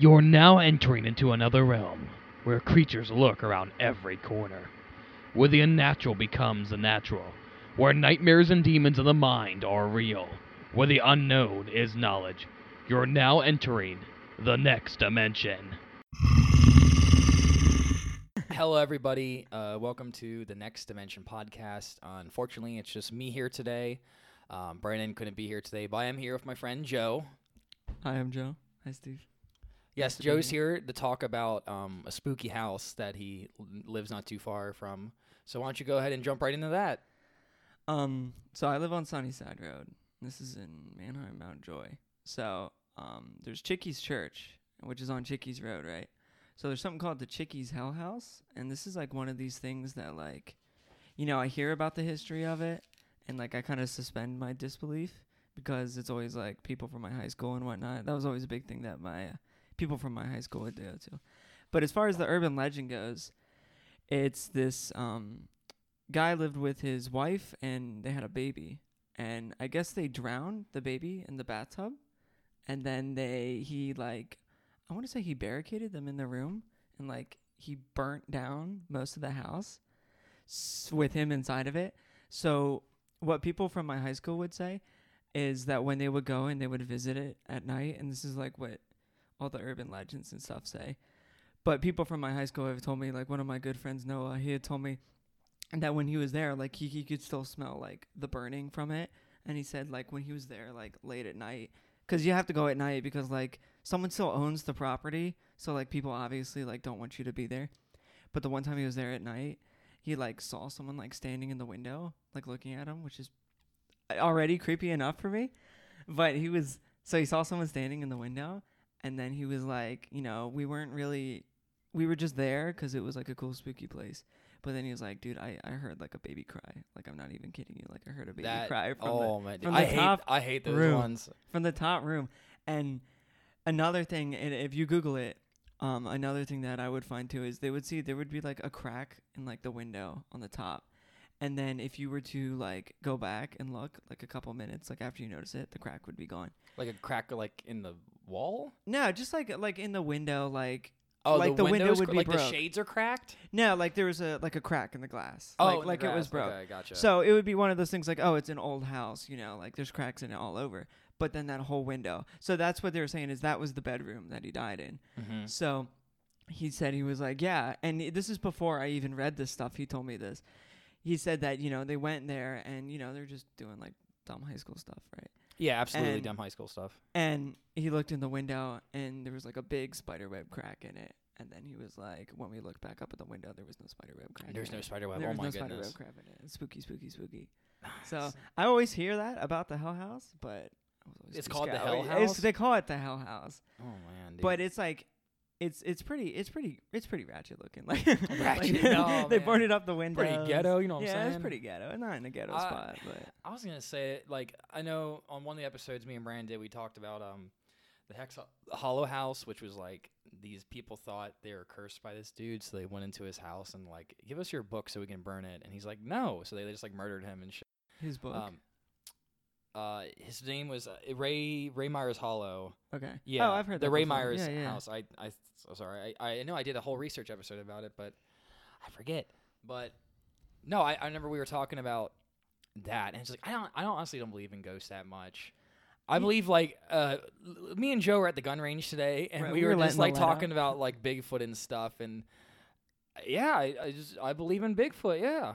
You're now entering into another realm where creatures lurk around every corner, where the unnatural becomes the natural, where nightmares and demons of the mind are real, where the unknown is knowledge. You're now entering the next dimension. Hello, everybody. Uh, welcome to the Next Dimension podcast. Uh, unfortunately, it's just me here today. Um, Brandon couldn't be here today, but I am here with my friend Joe. Hi, I'm Joe. Hi, Steve. Yes, Joe's here. to talk about um, a spooky house that he lives not too far from. So why don't you go ahead and jump right into that? Um, so I live on Sunnyside Road. This is in Manheim, Mount Joy. So, um, there's Chickies Church, which is on Chickies Road, right? So there's something called the Chickies Hell House, and this is like one of these things that like, you know, I hear about the history of it, and like I kind of suspend my disbelief because it's always like people from my high school and whatnot. That was always a big thing that my people from my high school would go to. But as far as the urban legend goes, it's this um guy lived with his wife and they had a baby. And i guess they drowned the baby in the bathtub. And then they he like i want to say he barricaded them in the room and like he burnt down most of the house s- with him inside of it. So what people from my high school would say is that when they would go and they would visit it at night and this is like what all the urban legends and stuff say. But people from my high school have told me like one of my good friends noah he had told me that when he was there like he, he could still smell like the burning from it. And he said like when he was there like late at night because you have to go at night because like someone still owns the property. So like people obviously like don't want you to be there. But the one time he was there at night he like saw someone like standing in the window like looking at him which is already creepy enough for me. But he was so he saw someone standing in the window and then he was like you know we weren't really we were just there because it was like a cool spooky place but then he was like, dude, I, I heard like a baby cry. Like I'm not even kidding you. Like I heard a baby that cry from oh my, from I the hate top I hate those room. ones. from the top room. And another thing, and if you Google it, um, another thing that I would find too is they would see there would be like a crack in like the window on the top. And then if you were to like go back and look like a couple minutes, like after you notice it, the crack would be gone. Like a crack like in the wall. No, just like like in the window, like Oh, Like the window would cr- be like the shades are cracked. no, like there was a like a crack in the glass. Oh, like, the like it was broke. Okay, gotcha. So it would be one of those things like, oh, it's an old house, you know, like there's cracks in it all over. But then that whole window. So that's what they were saying is that was the bedroom that he died in. Mhm. So he said he was like, yeah, and this is before I even read this stuff. He told me this. He said that you know they went there and you know they're just doing like dumb high school stuff, right? yeah, absolutely and- dumb high school stuff. And he looked in the window and there was like a big spider web crack in it. And then he was like, when we looked back up at the window, there was no spider web crack. There's in no spider web. There oh was my no goodness. spider web crap in it. Spooky, spooky, spooky. So I always hear that about the Hell House, but I was always It's called the. Hell It's- House? they call it the Hell House, oh man, dude. but it's like. It's it's pretty it's pretty it's pretty ratchet looking like, Ratchet? like, No, they boarded up the windows pretty ghetto. You know what yeah I'm saying? Yeah, it's pretty ghetto not in a ghetto Uh, spot but I was gonna say, like, I know on one of the episodes me and Brandon did, we talked about um the Hex Hollow House, which was like these people thought they were cursed by this dude, so they went into his house and like, give us your book so we can burn it, and he's like, no, so they just like murdered him and shit. his book Um, uh, his name was uh, Ray Rehmeyer's Hollow. okay Yeah, oh I've heard the Ray before. Myers yeah, yeah. house. I I so sorry. I I know I did a whole research episode about it, but I forget. But no, I, I remember we were talking about that, and it's like I don't I don't honestly don't believe in ghosts that much. I believe like uh, l- me and Joe were at the gun range today, and Right, we, we were were just like talking about like Bigfoot and stuff, and yeah, I, I just I believe in Bigfoot. Yeah,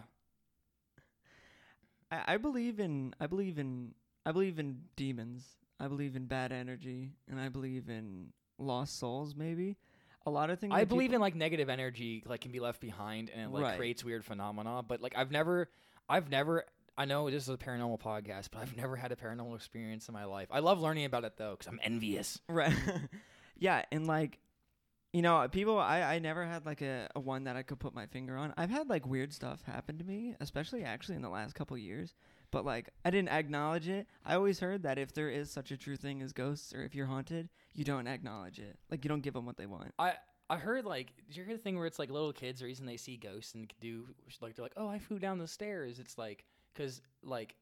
I, I believe in I believe in I believe in demons. I believe in bad energy, and I believe in lost souls. Maybe a lot of things. I believe in like negative energy like can be left behind and it like Right. creates weird phenomena. But like I've never, I've never. I know this is a paranormal podcast, but I've never had a paranormal experience in my life. I love learning about it though because I'm envious. right. yeah, and like you know, people. I I never had like a, a one that I could put my finger on. I've had like weird stuff happen to me, especially actually in the last couple years. But like I didn't acknowledge it. I always heard that if there is such a true thing as ghosts, or if you're haunted, you don't acknowledge it. Like you don't give them what they want. I I heard like, did you hear the thing where it's like little kids, the reason they see ghosts and do like they're like, oh, I flew down the stairs. It's like because like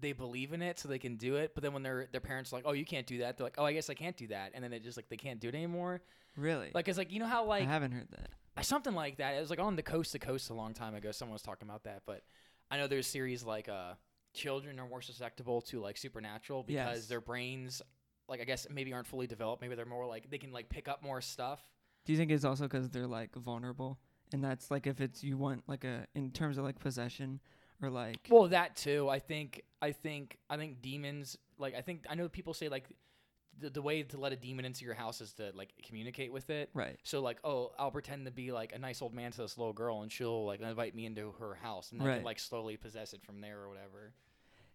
they believe in it, so they can do it. But then when their their parents are like, oh, you can't do that, they're like, oh, I guess I can't do that, and then they just like they can't do it anymore. Really? Like it's like you know how like I haven't heard that. something like that. It was like on the coast to coast a long time ago. Someone was talking about that, but I know there's series like uh, children are more susceptible to like supernatural because Yes. their brains, like I guess maybe aren't fully developed. Maybe they're more like they can like pick up more stuff. Do you think it's also 'cause they're like vulnerable, and that's like if it's you want like a in terms of like possession or like Well, that too. I think. I think. I think demons. Like I think I know people say like the, the way to let a demon into your house is to like communicate with it. right? So like, oh, I'll pretend to be like a nice old man to this little girl, and she'll like invite me into her house, and then Right. can like slowly possess it from there or whatever.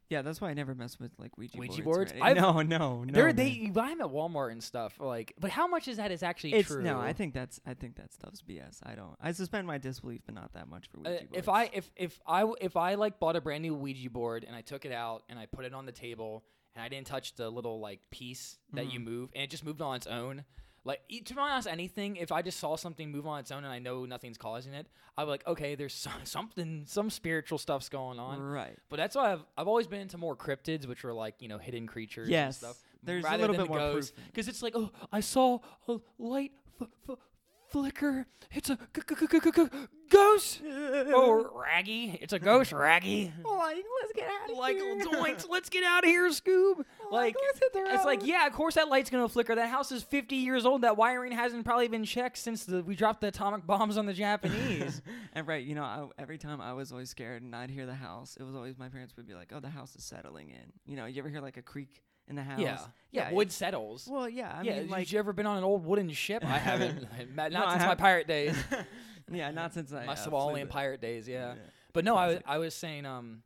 Yeah, that's why I never mess with like Ouija, Ouija boards. boards? I've- no, no, no. They're, they you buy them at Walmart and stuff. Like, but how much is that is actually It's true? no. I think that's I think that stuff's BS. I don't. I suspend my disbelief, but not that much for Uh, Ouija boards. if I if if I if I like bought a brand new Ouija board and I took it out and I put it on the table and I didn't touch the little like piece that you Mhm. move and it just moved on its own. Like to be honest, anything if I just saw something move on its own and I know nothing's causing it, I'd be like, okay, there's so- something, some spiritual stuff's going on. right. But that's why I've I've always been into more cryptids, which are like you know hidden creatures Yes. and stuff. There's a little bit more proof. Because it's like, oh, I saw a light f- f- flicker. It's a g- g- g- g- g- ghost. Oh, Raggy. It's a ghost, Raggy. like, let's get out of Like, here. doinks, let's get out of here, Scoob. Like, let's hit the it's like, yeah, of course that light's gonna flicker. That house is 50 years old. That wiring hasn't probably been checked since the, we dropped the atomic bombs on the Japanese. and right, you know, I, every time I was always scared and I'd hear the house, it was always my parents would be like, "Oh, the house is settling in." You know, you ever hear like a creak in the house? yeah, yeah, wood settles. Well, yeah. I yeah, mean, like, did you ever been on an old wooden ship? I haven't. Not No, I since my have- pirate days. yeah, not since I. Must uh, flew in pirate days, yeah. But no, I was I was saying um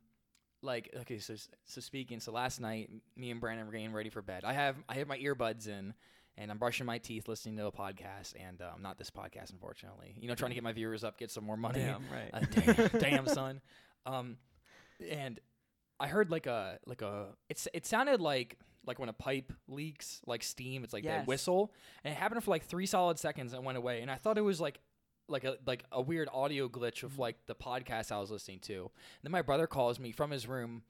like okay, so so speaking, so last night me and Brandon were getting ready for bed. I have I have my earbuds in and I'm brushing my teeth listening to a podcast and um, not this podcast unfortunately. You know, trying to get my viewers up, get some more money. Damn right. Uh, damn, damn son. Um and I heard like a like a it's it sounded like like when a pipe leaks like steam it's like Yes. whistle and it happened for like 3 solid seconds and went away and I thought it was like like a like a weird audio glitch of mm-hmm. like the podcast I was listening to. And then my brother calls me from his room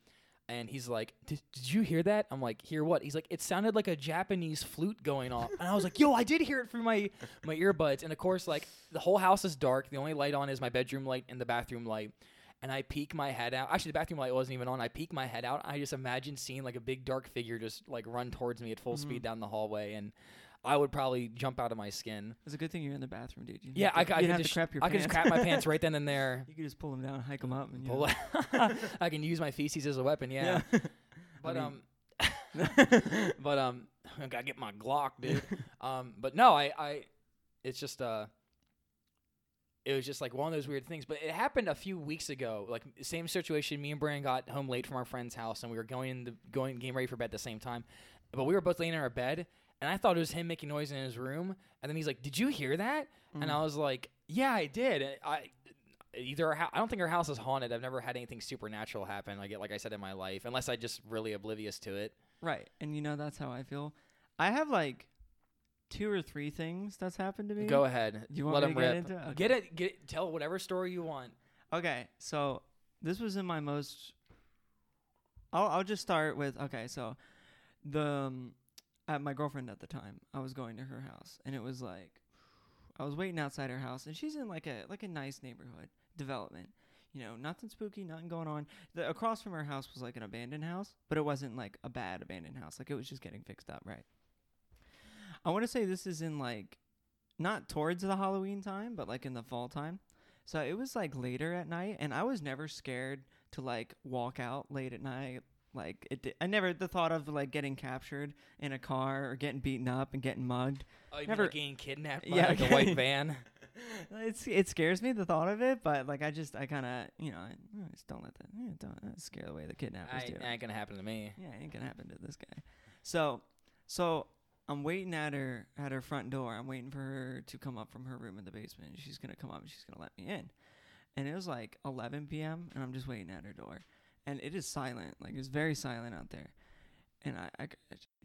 and he's like, did, did you hear that? I'm like, hear what? He's like, it sounded like a Japanese flute going off. And I was like, yo, I did hear it through my, my earbuds. And of course, like, the whole house is dark. The only light on is my bedroom light and the bathroom light. And I peek my head out. Actually, the bathroom light wasn't even on. I peek my head out. I just imagine seeing like a big dark figure just like run towards me at full speed down the hallway. And I would probably jump out of my skin. It's a good thing you're in the bathroom, dude. You Yeah, I, could, c- I you could just to crap your I could just crap my pants right then and there. You could just pull them down, and hike them up, and you Pull know. I can use my feces as a weapon. Yeah. But mean- um, but um, I gotta get my Glock, dude. um, but no, I, I, it's just uh, it was just like one of those weird things. But it happened a few weeks ago. Like same situation. Me and Brian got home late from our friend's house, and we were going to going getting ready for bed at the same time. But we were both laying in our bed, and I thought it was him making noise in his room. And then he's like, "Did you hear that?" And Mm. I was like, "Yeah, I did." And I either our hou- I don't think our house is haunted. I've never had anything supernatural happen. Like like I said in my life, unless I just really oblivious to it. Right, and you know that's how I feel. I have like two or three things that's happened to me. Go ahead. You want Let me to get rip. into it? Okay. Get it. Get it, tell whatever story you want. Okay, so this was in my most. I'll I'll just start with okay. So, the um, at my girlfriend at the time, I was going to her house, and it was like, I was waiting outside her house, and she's in like a like a nice neighborhood development. You know, nothing spooky, nothing going on. The across from her house was like an abandoned house, but it wasn't like a bad abandoned house. Like it was just getting fixed up, right? I want to say this is in like, not towards the Halloween time, but like in the fall time. So it was like later at night, and I was never scared to like walk out late at night. Like it, di- I never the thought of like getting captured in a car or getting beaten up and getting mugged. Oh, you Never- like getting kidnapped by Yeah, like a white van. It's it scares me the thought of it, but like I just I kind of you know I, I just don't let that yeah, don't uh, scare away the kidnappers. I, do. ain't gonna happen to me. Yeah, it ain't gonna happen to this guy. So, so I'm waiting at her at her front door. I'm waiting for her to come up from her room in the basement. She's gonna come up and she's gonna let me in. And it was like 11 p.m. and I'm just waiting at her door, and it is silent. Like it's very silent out there. and I, I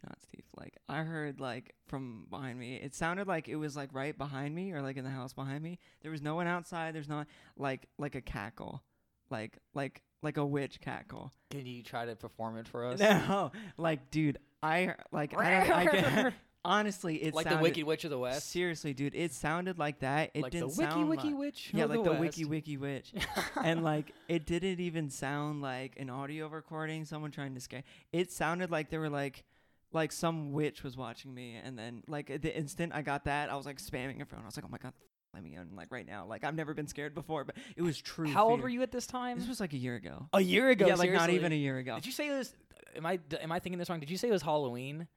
not Steve. Like I heard like from behind me. It sounded like it was like right behind me or like in the house behind me. There was no one outside. There's not like like a cackle, like like like a witch cackle. Can you try to perform it for us? No, like dude, I like I, don't, I can, honestly it like sounded, the Wicked Witch of the West. Seriously, dude, it sounded like that. It like didn't Wiki sound Wiki like, Witch. yeah, of like the, the Wiki Wiki Witch. and like it didn't even sound like an audio recording someone trying to scare it sounded like they were like like some witch was watching me and then like the instant i got that i was like spamming a phone i was like oh my god let me in like right now like i've never been scared before but it was true How old were you at this time? this was like a year ago a year ago. yeah like not even a year ago Did you say it was? Am I am I thinking this wrong? Did you say it was Halloween?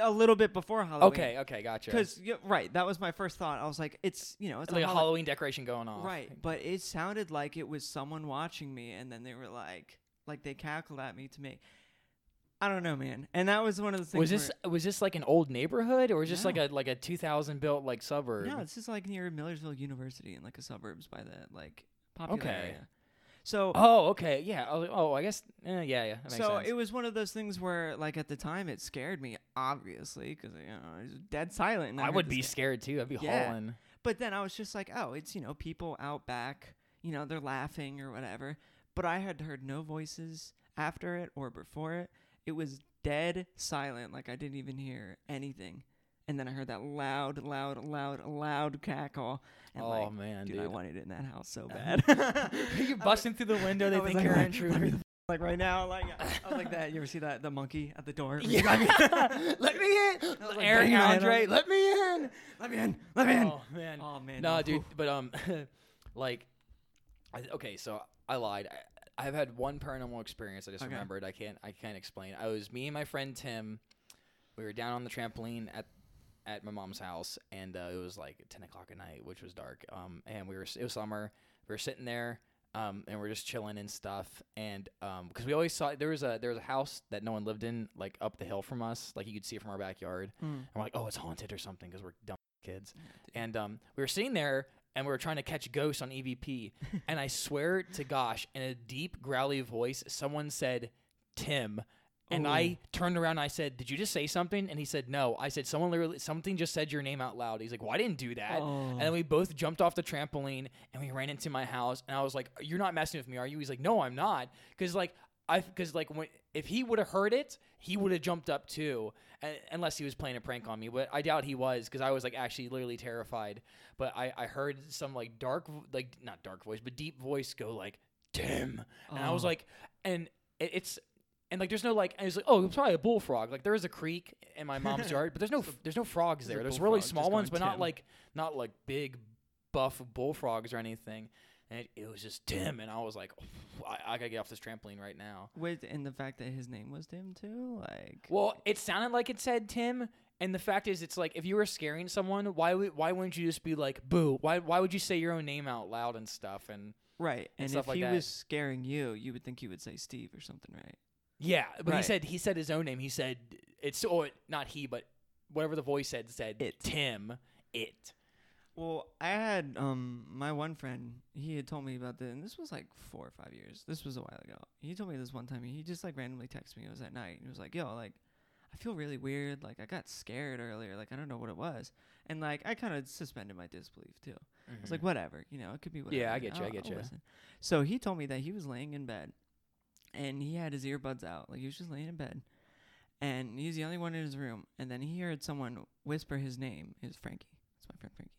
a little bit before halloween Okay, okay, gotcha. because right that was my first thought i was like it's you know it's like a Hallow- Halloween decoration going on. Right, but it sounded like it was someone watching me, and then they were like, like they cackled at me to me. I don't know, man. And that was one of the things. Was this was this like an old neighborhood or was this like a like a 2000 built like suburb? no, it's just like near Millersville University in like a suburbs by the like popular Okay. area. So, Oh, okay. Yeah. Oh, oh I guess. Eh, yeah, yeah. So sense. it was one of those things where, like at the time, it scared me, obviously, because you know it was dead silent. and I heard would be scared too. I'd be Yeah. hauling. But then I was just like, oh, it's you know people out back, you know they're laughing or whatever. But I had heard no voices after it or before it. It was dead silent, like I didn't even hear anything. And then I heard that loud, loud, loud, loud cackle. And oh like, man, dude, dude. I wanted it in that house so bad. You're busting through the window. They think like, you're an intruder. like right now, like I was like that. You ever see that the monkey at the door? Yeah. let me in, like Eric banging my head Andre. Let me in. Let me in. Let me in. Oh man. Oh man. No, dude. But um, like, I, okay, so I lied. I, I've had one paranormal experience. I just Okay. remembered. I can't. I can't explain. I was me and my friend Tim. We were down on the trampoline at at my mom's house, and uh, it was like ten o'clock at night, which was dark. Um, and we were it was summer. We were sitting there. Um, and we're just chilling and stuff, and um, because we always saw there was a there was a house that no one lived in, like up the hill from us, like you could see it from our backyard. Mm. And we're like, oh, it's haunted or something, because we're dumb kids. And um, we were sitting there and we were trying to catch ghosts on EVP. and I swear to gosh, in a deep, growly voice, someone said, Tim. And oh. I turned around and I said, Did you just say something? And he said, No. I said, Someone literally, something just said your name out loud. He's like, Well, I didn't do that. Oh. And then we both jumped off the trampoline and we ran into my house. And I was like, You're not messing with me, are you? He's like, No, I'm not. Because, like, I, because like when if he would have heard it, he would have jumped up too, unless he was playing a prank on me. But I doubt he was because I was like actually literally terrified. But I, I heard some like dark, like not dark voice, but deep voice go like Tim, and I was Oh. like, and it, it's. And like, there's no like, and it's like, oh, it's probably a bullfrog. Like, there is a creek in my mom's yard, but there's no, there's no frogs there. There's really small ones, but going, not like, not like big, buff bullfrogs or anything. And it, it was just Tim, and I was like, I, I gotta get off this trampoline right now. With and the fact that his name was Tim too, like Well, it sounded like it said Tim, and the fact is, it's like if you were scaring someone, why would why wouldn't you just be like boo? Why why would you say your own name out loud and stuff? And right. And, stuff if like he that. was scaring you, you would think he would say Steve or something, right? Yeah, but he Right. said he said his own name. He said it's or not he, but whatever the voice said said It. Tim. It. Well, I had um my one friend. He had told me about this, and this was like four or five years. This was a while ago. He told me this one time. He just like randomly texted me. It was at night. And he was like, "Yo, like, I feel really weird. Like, I got scared earlier. Like, I don't know what it was." And like, I kind of suspended my disbelief too. I was like whatever, you know, it could be whatever. Mm-hmm. Yeah, I get you, I I'll- get I'll you. listen. So he told me that he was laying in bed, and he had his earbuds out, like he was just laying in bed, and he's the only one in his room. And then he heard someone whisper his name. It was Frankie. It's my friend Frankie,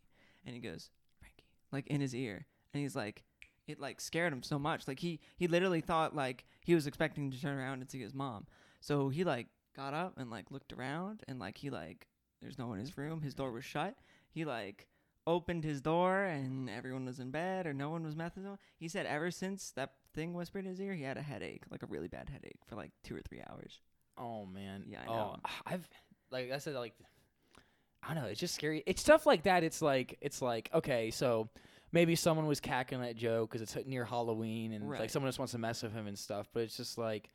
and he goes Frankie, like in his ear, and he's like, it like scared him so much. Like he he literally thought like he was expecting to turn around and see his mom. So he like got up and like looked around, and like he like there's no one in his room. His door was shut. He like opened his door and everyone was in bed or no one was messing. He said ever since that thing whispered in his ear, he had a headache, like a really bad headache for like two or three hours. Oh man. Yeah, I oh, know. I've like I said like I don't know. It's just scary. It's stuff like that. It's like it's like okay, so maybe someone was cackling at Joe because it's near Halloween and like someone just wants to mess with him and stuff. But it's just like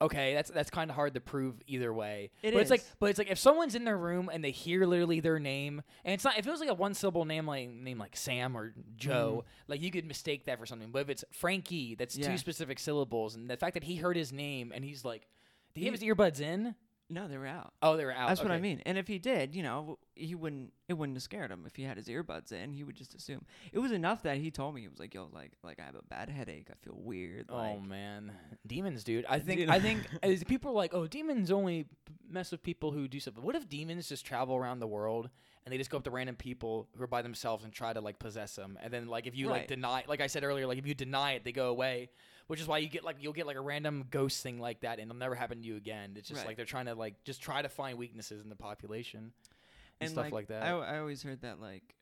okay, that's that's kind of hard to prove either way. It but it's like but it's like if someone's in their room and they hear literally their name and it's not if it was like a one syllable name like name like Sam or Joe, mm-hmm. like you could mistake that for something. But if it's Frankie, that's Yeah. two specific syllables and the fact that he heard his name and he's like Did he have his earbuds in? No, they were out. Oh, they were out. That's what I mean. And if he did, you know, he wouldn't. It wouldn't have scared him if he had his earbuds in. He would just assume. It was enough that he told me he was like, "Yo, like, like I have a bad headache. I feel weird." Oh Like, man, demons, dude. I think I think as people are like, oh, demons only mess with people who do something. What if demons just travel around the world and they just go up to random people who are by themselves and try to like possess them? And then like if you like deny, like I said earlier, like if you deny it, they go away. Which is why you get like you'll get like a random ghost thing like that, and it'll never happen to you again. It's just Right. like they're trying to like just try to find weaknesses in the population and, and stuff like, that. I, I always heard that like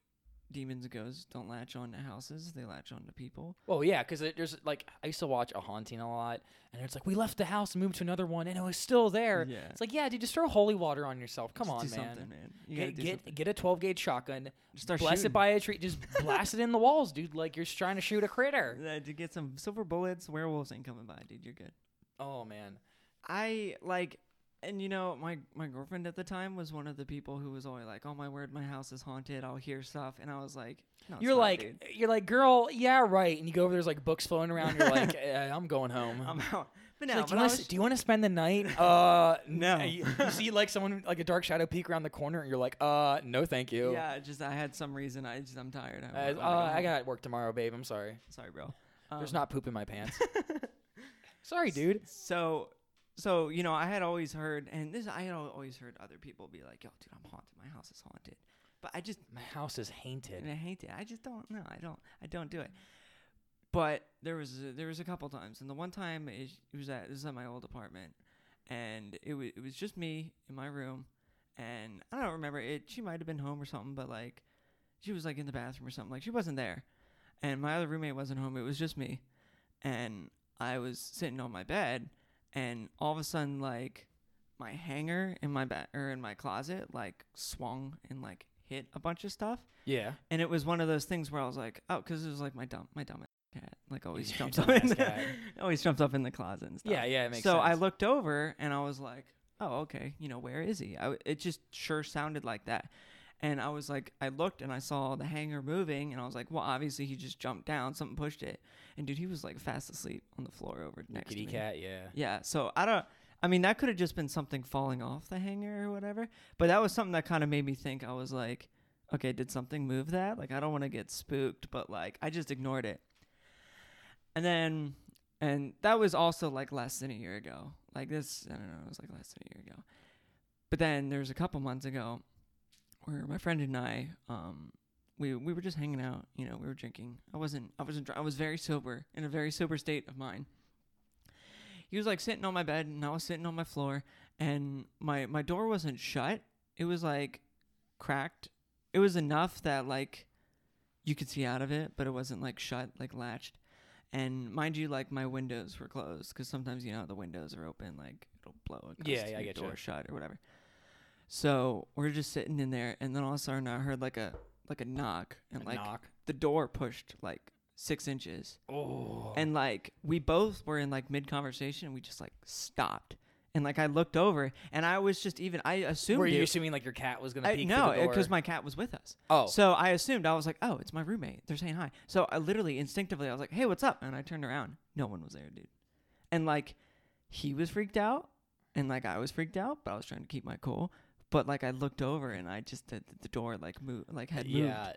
demons and ghosts don't latch on to houses; they latch on to people. Well, yeah, because there's like I used to watch a haunting a lot, and it's like we left the house and moved to another one, and it was still there. Yeah. It's like, yeah, dude, just throw holy water on yourself. Come Just on, do man. something, man. Get get, something. get a 12 gauge shotgun, Just start blast shooting. it by a tree, just blast it in the walls, dude. Like you're trying to shoot a critter. Uh, to get some silver bullets, werewolves ain't coming by, dude. You're good. Oh man, I like, and you know, my my girlfriend at the time was one of the people who was always like, "Oh my word, my house is haunted. I'll hear stuff," and I was like, no, you're not, like dude. you're like girl, yeah, right. And you go over there's like books floating around. You're like, eh, I'm going home. I'm out. But no, like, do, you wanna, was- do you want to spend the night? Uh, No. You, you see like someone like a dark shadow peek around the corner, and you're like, uh, no, thank you. yeah, just I had some reason. I just I'm tired. I, Uh, wanna uh, I got work tomorrow, babe. I'm sorry. sorry, bro. There's Um, not poop in my pants. sorry, dude. So, so you know, I had always heard, and this I had always heard other people be like, "Yo, dude, I'm haunted. My house is haunted." But I just My house is haunted. and I hate it. I just don't. No, I don't. I don't do it. But there was a, there was a couple times, and the one time it, it was at this is at my old apartment, and it was it was just me in my room, and I don't remember it. She might have been home or something, but like, she was like in the bathroom or something. Like she wasn't there, and my other roommate wasn't home. It was just me, and I was sitting on my bed, and all of a sudden like my hanger in my ba- or in my closet like swung and like hit a bunch of stuff Yeah. and it was one of those things where I was like, oh, because it was like my dumb, my dumb cat, like always jumps up in, the, always jumps up in the closet and stuff. Yeah, yeah, it makes so sense. I looked over and I was like, oh, okay, you know, where is he? I it just sure sounded like that, and I was like, I looked and I saw the hanger moving, and I was like, well, obviously he just jumped down, something pushed it, and dude, he was like fast asleep on the floor over next kitty to me. cat, yeah. Yeah, so I don't. I mean, that could have just been something falling off the hanger or whatever. But that was something that kind of made me think. I was like, okay, did something move that? Like, I don't want to get spooked, but like, I just ignored it. And then, and that was also like less than a year ago. Like this, I don't know, it was like less than a year ago. But then there was a couple months ago where my friend and I, um, we we were just hanging out. You know, we were drinking. I wasn't. I wasn't. I was very sober in a very sober state of mind he was like sitting on my bed and I was sitting on my floor and my my door wasn't shut. It was like cracked. It was enough that like you could see out of it, but it wasn't like shut, like latched. And mind you, like my windows were closed because sometimes you know the windows are open, like it'll blow a Yeah, yeah, I getcha. door shut or whatever. So we're just sitting in there, and then all of a sudden I heard like a like a knock, and A like knock. the door pushed like six inches, Oh. and like we both were in like mid conversation and we just like stopped. And like i looked over and i was just even i assumed were you it, assuming like your cat was gonna I, peek no through the door? because my cat was with us. Oh, so i assumed i was like oh it's my roommate. They're saying hi. So i literally instinctively i was like hey what's up? And i turned around. No one was there dude. And like he was freaked out and like i was freaked out but i was trying to keep my cool but like i looked over and i just the, the door like moved like had moved yeah.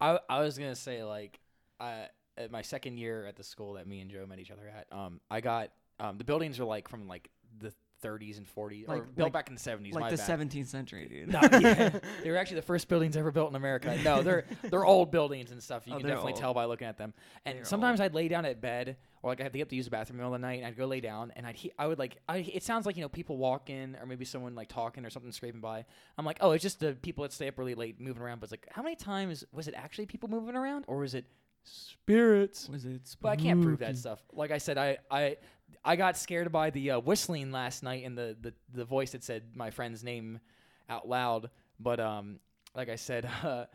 I I was gonna say like I at my second year at the school that me and Joe met each other at, um, I got um the buildings are like from like the 30s and 40s or Like- built like- back in the 70s. like the bad. 17th century dude No, yeah. they were actually the first buildings ever built in America. No, they're they're old buildings and stuff. You Oh, can definitely old. tell by looking at them. And They're sometimes I'd lay down at bed, or like I had to get up to use the bathroom in the middle of the night, and I'd go lay down, and I'd he- I would like I it sounds like you know people walking or maybe someone like talking or something scraping by. I'm like, oh, it's just the people that stay up really late moving around. But it's like, how many times was it actually people moving around, or was it spirits? was it But I can't prove that stuff. Like I said, I I I got scared by the uh, whistling last night and the, the the voice that said my friend's name out loud. But um, like I said, uh,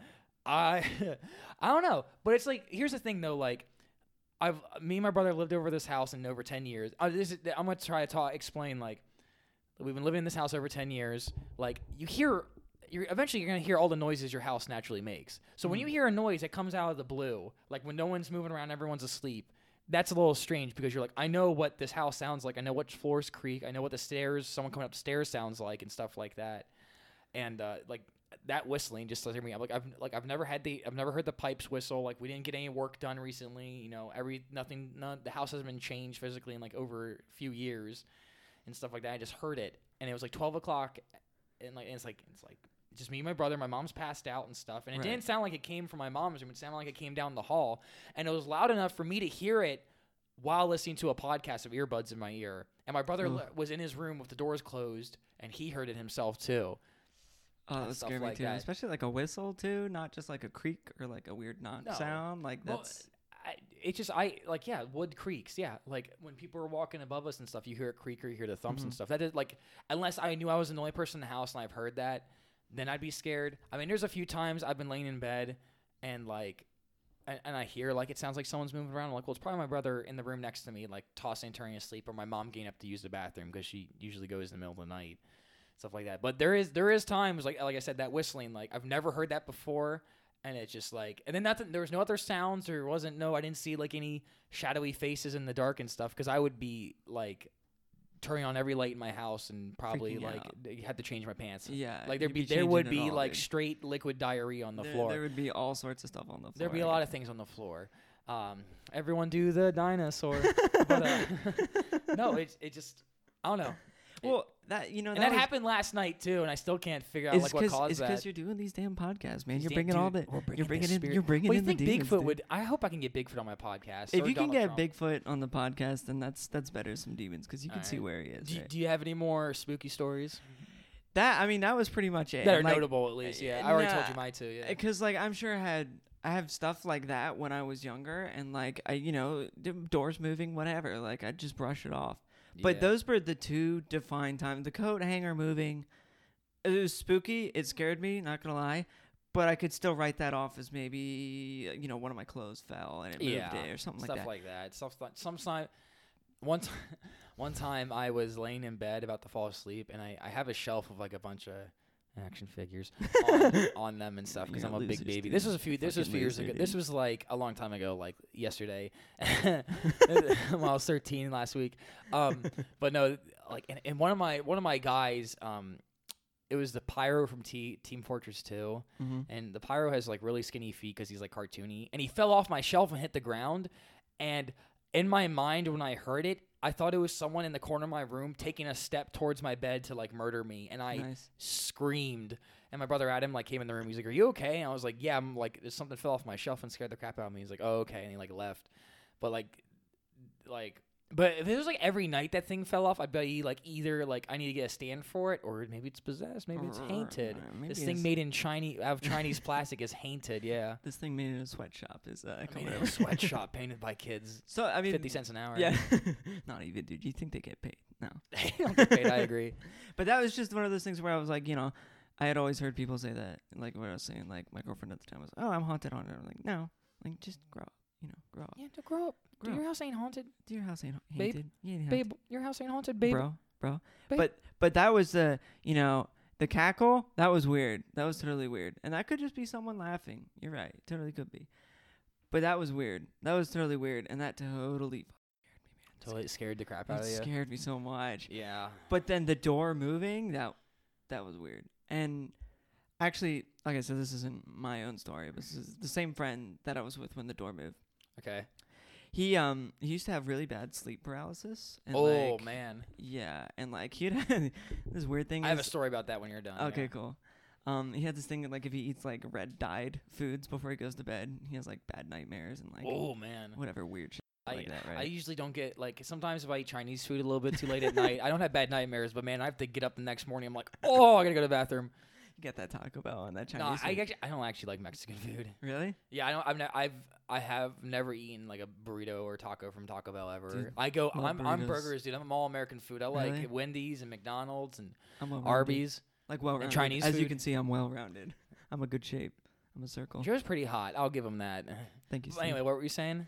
I I don't know. But it's like here's the thing though. Like I've me and my brother lived over this house in over ten years. Uh, this is, I'm gonna try to talk, explain like we've been living in this house over ten years. Like you hear. You're, eventually, you're gonna hear all the noises your house naturally makes. So when you hear a noise that comes out of the blue, like when no one's moving around, everyone's asleep, that's a little strange because you're like, I know what this house sounds like. I know what floors creak. I know what the stairs, someone coming up the stairs sounds like, and stuff like that. And uh, like that whistling just doesn't me. I'm like I've like I've never had the I've never heard the pipes whistle. Like we didn't get any work done recently. You know, every nothing. None, the house hasn't been changed physically in like over a few years, and stuff like that. I just heard it, and it was like 12 o'clock, and like and it's like it's like just me and my brother. My mom's passed out and stuff, and it Right. didn't sound like it came from my mom's room. It sounded like it came down the hall, and it was loud enough for me to hear it while listening to a podcast of earbuds in my ear. And my brother li- was in his room with the doors closed, and he heard it himself too. Oh, and that stuff scared me like too. that. Especially like a whistle too, not just like a creak or like a weird knock No. sound. Like Well, that's I, it just I like yeah wood creaks yeah like when people are walking above us and stuff you hear it creak or you hear the thumps and Mhm. stuff that is like unless I knew I was the only person in the house and I've heard that then I'd be scared. I mean there's a few times I've been laying in bed and like and, and I hear like it sounds like someone's moving around. I'm like well it's probably my brother in the room next to me like tossing and turning asleep or my mom getting up to use the bathroom because she usually goes in the middle of the night stuff like that. But there is there is times like like I said that whistling like I've never heard that before and it's just like and then nothing there was no other sounds there wasn't no i didn't see like any shadowy faces in the dark and stuff because i would be like turning on every light in my house and probably Freaking like out. had to change my pants yeah. like there'd you'd be, there would be all, like dude. straight liquid diarrhea on the there, floor There would be all sorts of stuff on the floor. there'd be a lot of things on the floor um everyone do the dinosaur but uh, no it, it just i don't know. Well, that you know and that, that was- happened last night too and i still can't figure out like what caused it's that because you're doing these damn podcasts, man. You're damn- bringing all dude, the bringing you're the bringing in spirit. you're bringing Well, you in think the demons, Bigfoot dude. would? I hope I can get Bigfoot on my podcast. If you can get Trump. Bigfoot on the podcast, then that's that's better some demons because you can see where he is. do, you- right? do you have any more spooky stories That I mean, that was pretty much it. that are like, notable at least? Yeah, uh, I already told you my two. Yeah. Because like I'm sure I had I have stuff like that when I was younger, and like I you know doors moving, whatever. Like I just brush it off. But Yeah. those were the two defined times. The coat hanger moving, it was spooky. It scared me. Not gonna lie. But I could still write that off as maybe you know one of my clothes fell and it moved yeah, it or something like that. Stuff like that. Stuff like sometimes. One time, one time I was laying in bed about to fall asleep, and I, I have a shelf of like a bunch of action figures on, on them and stuff because I'm a big baby. dude. This was a few. This was a few years ago. This was like a long time ago, like yesterday. when I was 13 last week. Um, but no, like, and, and one of my one of my guys, um, it was the pyro from T- Team Fortress 2, Mhm. and the pyro has like really skinny feet because he's like cartoony, and he fell off my shelf and hit the ground, and in my mind when I heard it. I thought it was someone in the corner of my room taking a step towards my bed to like murder me, and I nice. screamed. And my brother Adam like came in the room. He's like, "Are you okay?" And I was like, "Yeah." I'm like, "There's something fell off my shelf and scared the crap out of me." He's like, "Oh, okay," and he like left. But like, like, but if it was like every night that thing fell off, I'd be like, either like I need to get a stand for it, or maybe it's possessed, maybe it's haunted. Uh, maybe this thing it's- made in Chinese out of Chinese plastic is haunted. Yeah, This thing made in a sweatshop is uh, I coming mean, over. a sweatshop painted by kids, So I mean, fifty cents an hour. Yeah, not even, dude. You think they get paid? No. they don't get paid. I agree. But that was just one of those things where I was like, you know, I had always heard people say that, like what I was saying, like my girlfriend at the time was, oh, I'm haunted, on it. I'm like, no, like just grow up, you know, grow up. Yeah, to grow up. Grow Your up. house ain't haunted, Your house ain't ha- Babe, haunted. You ain't babe. Your house ain't haunted, babe. bro, bro. Babe. But but that was the, you know, the cackle. That was weird. That was totally weird, and that could just be someone laughing. You're right, totally could be. But that was weird. That was totally weird, and that totally scared me, man. Totally scared the crap it out of you. scared me so much. Yeah. But then the door moving, that that was weird. And actually, like I said, this isn't my own story, but this is the same friend that I was with when the door moved. Okay. He um he used to have really bad sleep paralysis. And oh like, man, Yeah, and like he'd had this weird thing. I have a story about that when you're done. Okay, yeah. cool. Um, he had this thing that like if he eats like red dyed foods before he goes to bed, he has like bad nightmares and like Oh man. whatever weird shit I, like that, I usually don't get like sometimes if I eat Chinese food a little bit too late at night, I don't have bad nightmares, but man, I have to get up the next morning. I'm like, oh, I gotta go to the bathroom. Get that Taco Bell and that Chinese. No, I food. actually I don't actually like Mexican food. really? Yeah, I don't. I've ne- I've I have never eaten like a burrito or taco from Taco Bell ever. Dude, I go. I love I'm, I'm burgers, dude. I'm all American food. I like Really? Wendy's and McDonald's and I'm well-rounded. Arby's. Like well rounded. Chinese As you food? can see, I'm well rounded. I'm a good shape. I'm a circle. Yours pretty hot. I'll give them that. Thank you. But Steve. anyway, what were you saying?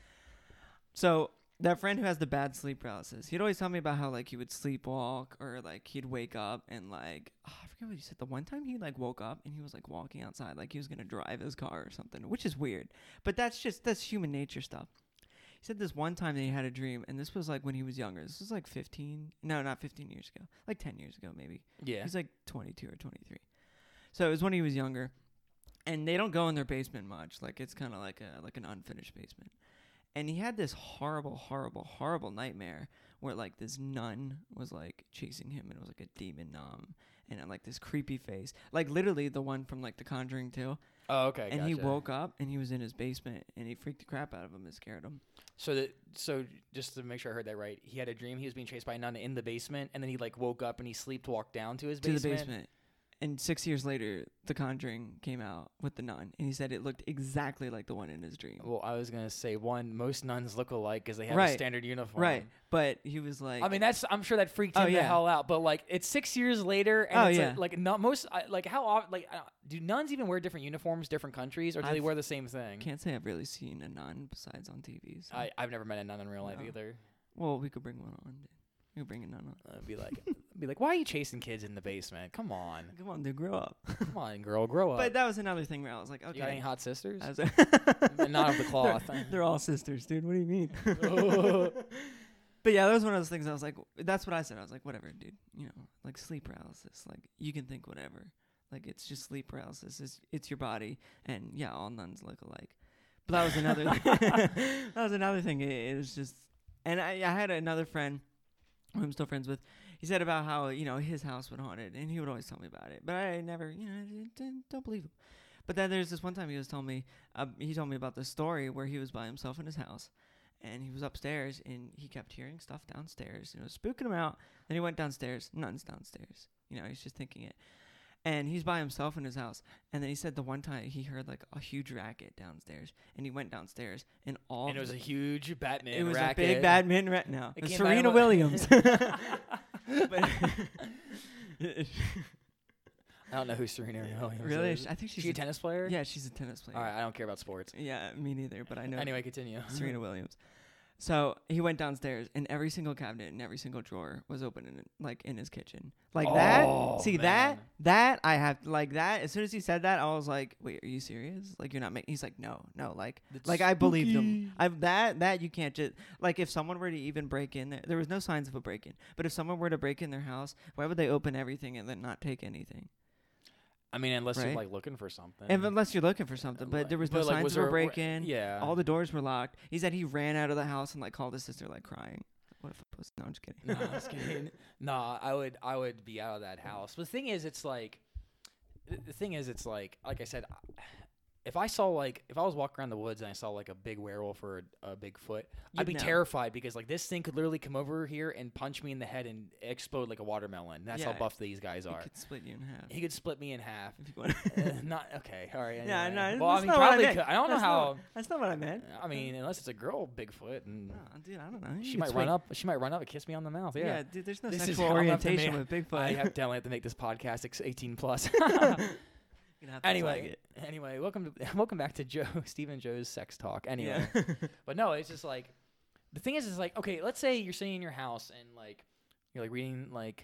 So that friend who has the bad sleep paralysis, he'd always tell me about how like he would sleepwalk or like he'd wake up and like oh, I forget what he said. The one time he like woke up and he was like walking outside like he was gonna drive his car or something, which is weird. But that's just that's human nature stuff. He said this one time that he had a dream, and this was like when he was younger. This was like 15. No, not 15 years ago. Like 10 years ago, maybe. Yeah. He's like 22 or 23. So it was when he was younger, and they don't go in their basement much. Like it's kind of like a like an unfinished basement. And he had this horrible, horrible, horrible nightmare where like this nun was like chasing him, and it was like a demon nun, and had, like this creepy face, like literally the one from like The Conjuring 2. oh, okay. and he gotcha. woke up and he was in his basement, and he freaked the crap out of him and scared him. So that so just to make sure I heard that right, he had a dream he was being chased by a nun in the basement, and then he like woke up and he sleepwalked down to his basement. to basement. the basement. And six years later, The Conjuring came out with the nun, and he said it looked exactly like the one in his dream. Well, I was gonna say one. Most nuns look alike because they have a standard uniform. Right, but he was like, I mean, that's I'm sure that freaked Oh, him the yeah. hell out. But like, it's six years later, and Oh, it's yeah. like, like not most I- like how often like uh, do nuns even wear different uniforms, different countries, or do they I've- wear the same thing? I can't say I've really seen a nun besides on TV. So. I I've never met a nun in real life No. either. well, we could bring one on. Dude. We could bring a nun on. I'd be like, be like, why are you chasing kids in the basement? Come on, Come on, dude, grow up. come on, girl, grow up. but that was another thing where I was like, okay. You got any hot sisters? I was Not of the cloth. They're, they're all sisters, dude. What do you mean? but yeah, that was one of those things. I was like, that's what I said. I was like, whatever, dude. You know, like sleep paralysis. Like you can think whatever. Like it's just sleep paralysis. It's it's your body, and yeah, all nuns look alike. But that was another. that was another thing. It, it was just, and I I had another friend, I'm still friends with. He said about how you know his house would haunted, and he would always tell me about it. But I never, you know, don't believe him. But then there's this one time he was telling me, uh, he told me about this story where he was by himself in his house, and he was upstairs, and he kept hearing stuff downstairs, and it was spooking him out. Then he went downstairs, none's downstairs. You know, he's just thinking it. And he's by himself in his house. And then he said the one time he heard like a huge racket downstairs, and he went downstairs, and all and it was a huge Batman. it was racket. a big Batman right now. It It's came by Serena Williams. but I don't know who Serena Williams really, is. I think she's She a tennis player? yeah, she's a tennis player. All right, I don't care about sports. Yeah, me neither. But I know Anyway, continue. Serena Williams. So he went downstairs, and every single cabinet and every single drawer was open in like in his kitchen, like Oh, that. See that man. that I have like that. As soon as he said that, I was like, "Wait, are you serious? Like you're not making?" He's like, "No, no, like like I believed him. spooky. I that that you can't just like if someone were to even break in there, there was no signs of a break in. But if someone were to break in their house, why would they open everything and then not take anything? I mean, unless you're like looking for something. And unless you're looking for something, but Like- there was no like, signs was of a break in. Yeah. All the doors were locked. He said he ran out of the house and like called his sister like crying. What if I was? No, I'm just kidding. no, I was kidding. Nah, I would I would be out of that house. But the thing is, it's like, the, thing is, it's like, like I said, if I saw like if I was walking around the woods and I saw like a big werewolf or a, a Bigfoot, I'd You'd be know. terrified because like this thing could literally come over here and punch me in the head and explode like a watermelon. That's how buff these guys are. He could split you in half. He could split me in half. if you want. Uh, not okay. All right. Yeah, no, Well, I mean, I probably. meant. could. I don't know how. not- That's not what I meant. I mean, unless it's a girl Bigfoot, and No, dude, I don't know. You she might swing- run up. She might run up and kiss me on the mouth. Yeah, Yeah. dude. There's no This sexual how I'm gonna have to orientation make- with Bigfoot. I have definitely have to make this podcast ex- 18 plus. anyway, anyway, welcome to welcome back to Joe Stephen Joe's sex talk. Anyway, Yeah. but no, it's just like the thing is, is like okay, let's say you're sitting in your house and like you're like reading like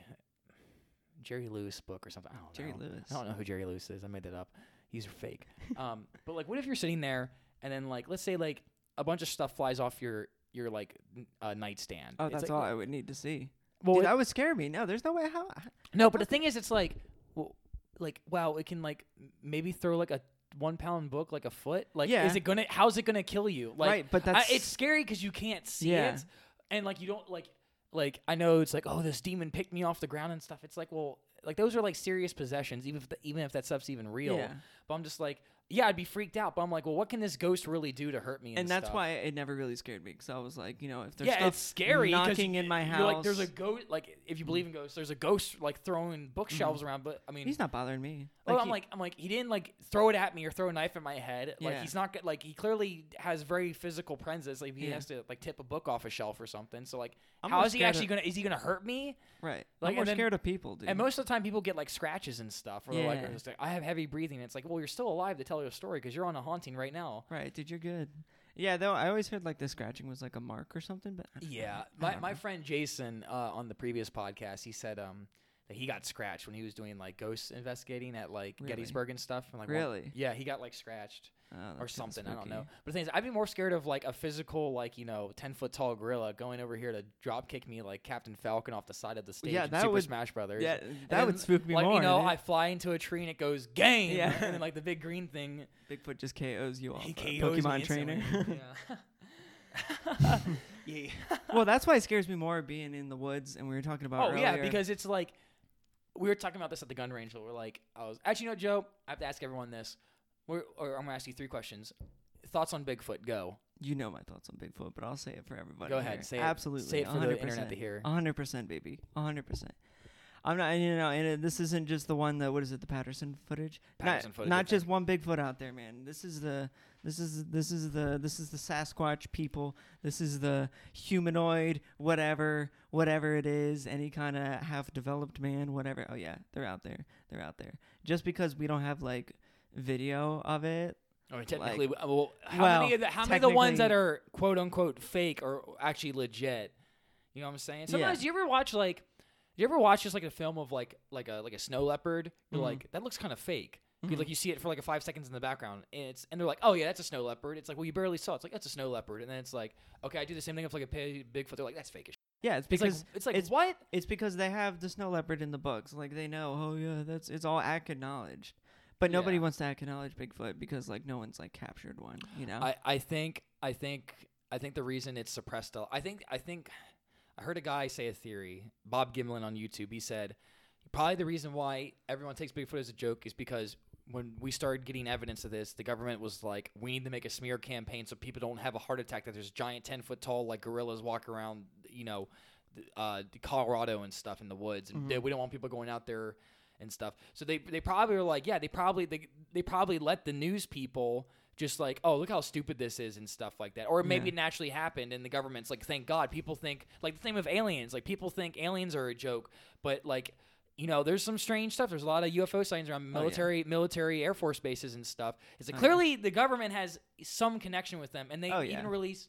Jerry Lewis book or something. I don't Jerry know. Lewis. I don't know who Jerry Lewis is. I made that up. He's fake. um, but like, what if you're sitting there and then like, let's say like a bunch of stuff flies off your your like uh, nightstand. Oh, It's that's like, all I would need to see. Well, Dude, it- that would scare me. No, there's no way how. no, but the thing is, it's like, well, like wow, it can like maybe throw like a one pound book like a foot. Like, Yeah. is it gonna? How's it gonna kill you? Like, right, but I, that's it's scary because you can't see Yeah. it, and like you don't like like I know it's like oh this demon picked me off the ground and stuff. It's like well like those are like serious possessions even if the, even if that stuff's even real. Yeah. But I'm just like yeah I'd be freaked out. But I'm like well what can this ghost really do to hurt me? And, and that's stuff? why it never really scared me because I was like, you know, if there's yeah, stuff it's scary knocking in my house, Like, there's a ghost. Like, if you believe in ghosts, there's a ghost like throwing bookshelves mm-hmm. around. But I mean, he's not bothering me. well, I'm he- like, I'm like, he didn't like throw it at me or throw a knife at my head. Like, Yeah. he's not like he clearly has very physical presence. Like, he Yeah. has to like tip a book off a shelf or something. So like, I'm how is he actually of- gonna? Is he gonna hurt me? right. like, I'm more then- scared of people, dude. And most of the time, people get like scratches and stuff, or they're like, Yeah. like, I have heavy breathing. And It's like, well, you're still alive to tell your story because you're on a haunting right now. right, dude, you're good. Yeah, though I always heard like the scratching was like a mark or something, but Yeah, know. My my friend Jason uh, on the previous podcast, he said um that he got scratched when he was doing like ghost investigating at like Really? Gettysburg and stuff. And, like, one- Really? yeah, he got like scratched Oh, or something. I don't know. But the thing is, I'd be more scared of like a physical, like you know, ten foot tall gorilla going over here to drop kick me like Captain Falcon off the side of the stage. Yeah, in that Super would- Smash Brothers. Yeah, that would spook me like, more. You know. I fly into a tree and it goes game. Yeah. and then like the big green thing, Bigfoot just KOs you off. Uh, he KOs Pokemon trainer. yeah. yeah. well, that's why it scares me more being in the woods, and we were talking about. Oh yeah, because it's like we were talking about this at the gun range. But we're like, I was actually, you know, Joe, I have to ask everyone this. We're, or I'm gonna ask you three questions. Thoughts on Bigfoot? Go. you know my thoughts on Bigfoot, but I'll say it for everybody. Go ahead. here. Say it. Absolutely. Say it for the 100%. internet to hear. hundred percent, baby. hundred percent. I'm not, you know, and it, this isn't just the one that. What is it? The Patterson footage. Patterson not, footage, Not just one Bigfoot out there, man. This is the. This is this is the this is the Sasquatch people. This is the humanoid, whatever, whatever it is, any kind of half developed man, whatever. Oh yeah, they're out there. They're out there. Just because we don't have like video of it, I mean, technically, Like- uh, well, how well, many of the how many of the ones that are quote unquote fake are actually legit? You know what I'm saying? Sometimes Yeah. you ever watch like, you ever watch just like a film of like like a like a snow leopard? You're Mhm. like that looks kind of fake. Mhm. like you see it for like a five seconds in the background, and it's and they're like, oh yeah, that's a snow leopard. It's like well you barely saw. it. It's like that's a snow leopard, and then it's like okay, I do the same thing with like a Bigfoot. They're like that's fake. as yeah, it's It's because like it's like it's- what? It's because they have the snow leopard in the books. Like they know, oh yeah, that's it's all acknowledged. But nobody Yeah. wants to acknowledge Bigfoot because like no one's like captured one, you know? I, I think I think I think the reason it's suppressed a- I think I think I heard a guy say a theory, Bob Gymlan on YouTube. He said probably the reason why everyone takes Bigfoot as a joke is because when we started getting evidence of this, the government was like, we need to make a smear campaign so people don't have a heart attack that there's giant ten foot tall like gorillas walk around, you know, uh, Colorado and stuff in the woods, and they, Mhm. we don't want people going out there and stuff. So they they probably were like, yeah, they probably they they probably let the news people just like, oh, look how stupid this is and stuff like that. Or maybe Yeah. it naturally happened and the government's like, thank God. People think like the same of aliens. Like people think aliens are a joke, but like you know, there's some strange stuff. There's a lot of UFO sightings around Oh, yeah. military, military Air Force bases and stuff. It's like Oh, yeah. clearly the government has some connection with them, and they Oh, even release.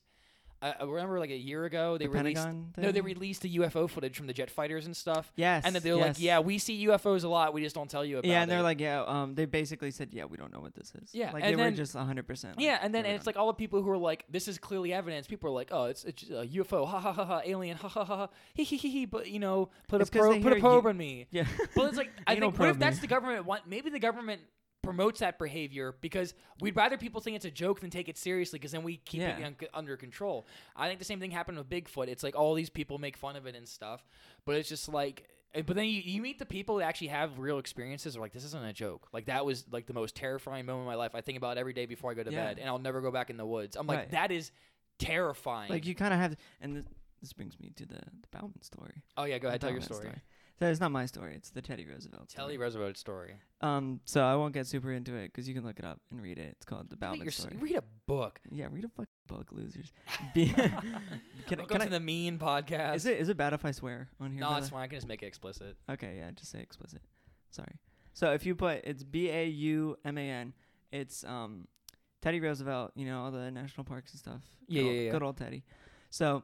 I I remember like a year ago they the released. Pentagon No, they thing? released the UFO footage from the jet fighters and stuff. Yes. And then they're yes. like, "Yeah, we see UFOs a lot. We just don't tell you about it." Yeah, and they're like, yeah, um, they basically said, yeah, we don't know what this is. Yeah, like and they then- were just 100%. Yeah, and then and it's like all the people who are like, "This is clearly evidence." People are like, "Oh, it's it's a UFO, ha ha ha ha, alien, ha ha ha ha, he he he he." But you know, put It's a 'cause probe, put a hear probe you- on me. yeah. But it's like I Anal think what if probe that's me. the government want? Maybe the government promotes that behavior because we'd rather people think it's a joke than take it seriously because then we keep it un- under control. I think the same thing happened with Bigfoot. It's like all these people make fun of it and stuff, but it's just like. eh, But then you, you meet the people that actually have real experiences. Are like, this isn't a joke. Like that was like the most terrifying moment of my life. I think about it every day before I go to Yeah. bed, and I'll never go back in the woods. I'm like, Right. that is terrifying. Like you kind of have, and th- this brings me to the, the Bauman story. oh yeah, go ahead, tell your Bauman story. So it's not my story. It's the Teddy Roosevelt Tell story. Roosevelt story. Um, so I won't get super into it because you can look it up and read it. It's called the Read, Bauman your s- story. read a book. Yeah, read a fucking book, losers. Be- can, I- Welcome can to I, the mean podcast. is it is it bad if I swear on here? No, it's fine. I can just make it explicit. Okay, yeah, just say explicit. Sorry. So if you put it's B A U M A N, it's um Teddy Roosevelt, you know, all the national parks and stuff. Yeah, good yeah, old, yeah. Good old Teddy. So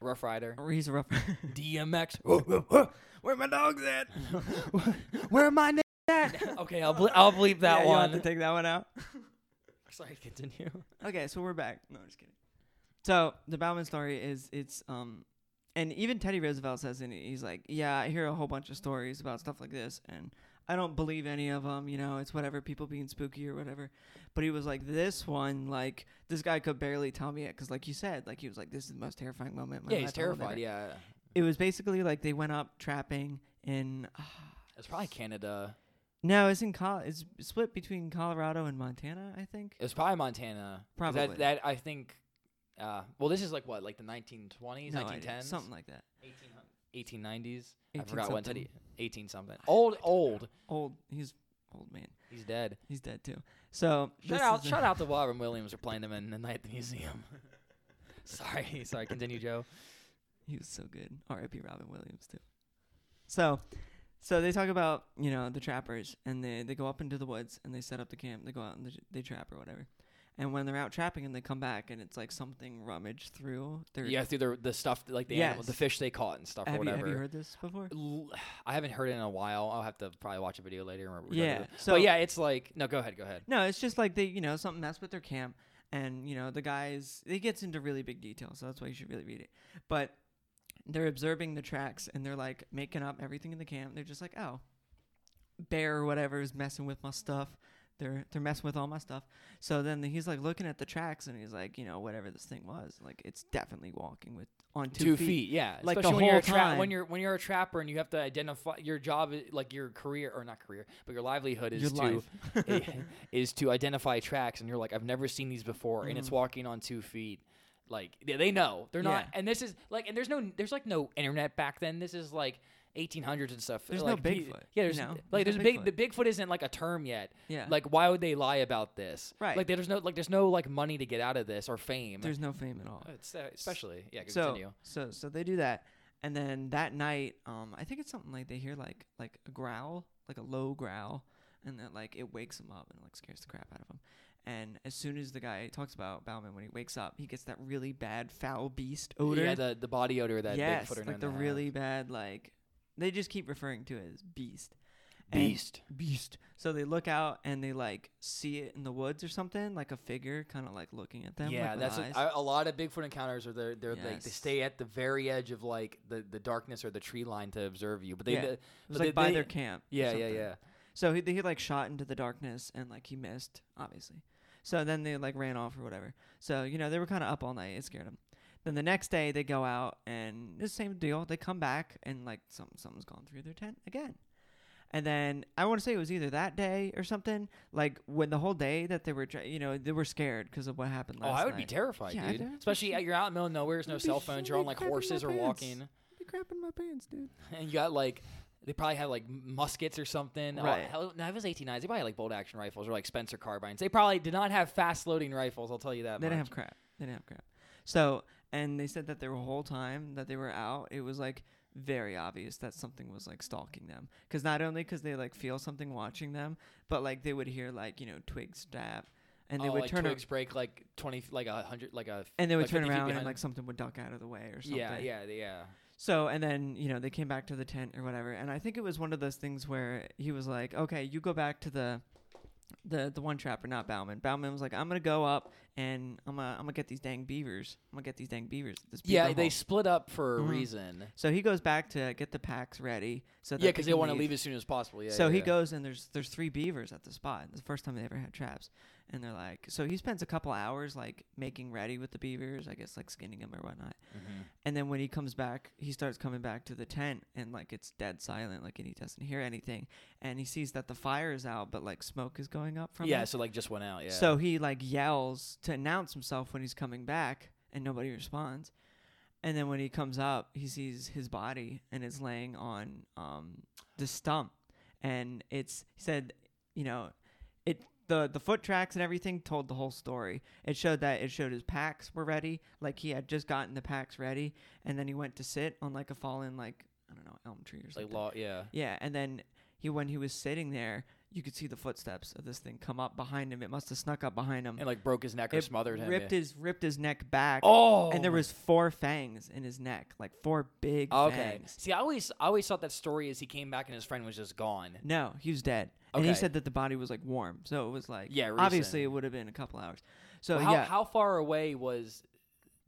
Rough Rider. or he's a rough DMX. Where my dogs at? Where my I n- at? okay, I'll ble- I'll bleep that yeah, you one. have to take that one out. Sorry, continue. Okay, so we're back. No, I'm just kidding. So the Bauman story is it's um and even Teddy Roosevelt says in it, he's like, yeah, I hear a whole bunch of stories about stuff like this, and I don't believe any of them. You know, it's whatever people being spooky or whatever. But he was like, this one, like this guy could barely tell me it because, like you said, like he was like, this is the most terrifying moment. Yeah, he's terrified. Yeah, It was basically like they went up trapping in. it's probably Canada. no, it's in Col. It's split between Colorado and Montana, I think. It was probably Montana. Probably. That, that I think. Uh, well, this is like what, like the 1920s, No idea. 1910s, something like that. 1890s. I 18 forgot what something. Teddy. 18 something. Old, old. Old. He's old man. He's dead. He's dead too. So Shout this out, is a- shout out to Robin Williams for playing them in the night at the museum. sorry, sorry. Continue, Joe. He was so good. R.I.P. Robin Williams too. So, so they talk about you know the trappers, and they they go up into the woods and they set up the camp. They go out and they, they trap or whatever. And when they're out trapping and they come back and it's like something rummaged through their Yeah, through the the stuff like the animal, the fish they caught and stuff or have, you, whatever. have you heard this before? I haven't heard it in a while. I'll have to probably watch a video later. Or Yeah, so- but yeah, it's like no. Go ahead. Go ahead. No, it's just like they, you know, something messed with their camp, and you know, the guys. It gets into really big detail, so that's why you should really read it. But they're observing the tracks, and they're like making up everything in the camp. They're just like, oh, bear or whatever is messing with my stuff. They're they're messing with all my stuff. So then he's like looking at the tracks, and he's like, you know, whatever this thing was, like it's definitely walking with on two, Two, feet. Yeah. Like the Especially when you're whole a tra- when you're when you're a trapper and you have to identify your job, like your career or not career, but your livelihood is Your to is to identify tracks, and you're like, I've never seen these before, and it's Mhm. walking on two feet. Like they, they know they're not, and this is like, and there's no, there's like no internet back then. This is like 1800s and stuff. There's no like, pe- Bigfoot, Yeah, there's know? like There's there's, no big. Bigfoot. The Bigfoot isn't like a term yet. yeah, Like, why would they lie about this? Right. Like, there's no like, there's no like money to get out of this or fame. there's no fame at all. Uh, it's, uh, especially yeah. so Continue. so so they do that and then that night um i think it's something like they hear like like a growl like a low growl and then like it wakes them up and like scares the crap out of them. and as soon as the guy talks about Bauman when he wakes up he gets that really bad foul beast odor Yeah, the the body odor that yes Bigfoot are known like the to have. really bad like they just keep referring to it as beast And- beast. beast so they look out and they like see it in the woods or something like a figure kind of like looking at them yeah, like, that's a, a lot of Bigfoot encounters are they're they're like they Yes. stay at the very edge of like the, the darkness or the tree line to observe you. But they, Yeah. the- it was like they- by they- their camp yeah, yeah, yeah. So he, he like shot into the darkness and like he missed, obviously. So then they like ran off or whatever. So you know they were kind of up all night. It scared them. Then the next day they go out and the same deal. They come back and like some something's gone through their tent again. And then I want to say it was either that day or something. Like when the whole day that they were, you know, they were scared because of what happened Oh, I would be terrified, Yeah, dude. Especially uh, you're out in the middle of nowhere. There's no cell phones. You're on like horses or pants. walking, I'd be crapping my pants, dude. and you got like they probably had like muskets or something. Oh, Right. hell, no, it was 1890s. They probably had like bolt action rifles or like Spencer carbines. They probably did not have fast loading rifles. I'll tell you that. They didn't have crap. They didn't have crap. So, and they said that the whole time that they were out, it was like very obvious that something was like stalking them. Because not only because they like feel something watching them, but like they would hear like you know twigs snap, and they oh, would like turn ar- twigs break like 20, like a hundred, like a. and they would like turn around and like something would duck out of the way or something. Yeah, yeah, yeah. So and then you know they came back to the tent or whatever, and I think it was one of those things where he was like, "Okay, you go back to the." The the one trapper, not Bauman. Bauman was like, "I'm gonna go up and I'm gonna I'm gonna get these dang beavers. I'm gonna get these dang beavers." This Yeah, beaver they hole." split up for a Mhm. reason. So he goes back to get the packs ready. So Yeah, because they can want to leave as soon as possible. Yeah. so yeah, he yeah. goes and there's there's three beavers at the spot. It's the first time they ever had traps, and they're like, so he spends a couple hours like making ready with the beavers, I guess like skinning them or whatnot. Mhm. And then when he comes back, he starts coming back to the tent, and like it's dead silent, like and he doesn't hear anything, and he sees that the fire is out, but like smoke is going up from Yeah, it. so like just went out. Yeah. So he like yells to announce himself when he's coming back, and nobody responds. And then when he comes up, he sees his body and it's laying on um, the stump, and it's he said, you know, it the the foot tracks and everything told the whole story. It showed that it showed his packs were ready, like he had just gotten the packs ready, and then he went to sit on like a fallen like I don't know elm tree or something. like law. Yeah. Yeah, and then he when he was sitting there, you could see the footsteps of this thing come up behind him. It must have snuck up behind him. And like broke his neck or It smothered him. ripped yeah. his ripped his neck back. Oh. and there was four fangs in his neck, like four big Okay. fangs. See, I always I always thought that story is he came back and his friend was just gone. No, he was dead. And he said that the body was like warm, so it was like Yeah, obviously it would have been a couple hours. So Well, how yeah, how far away was?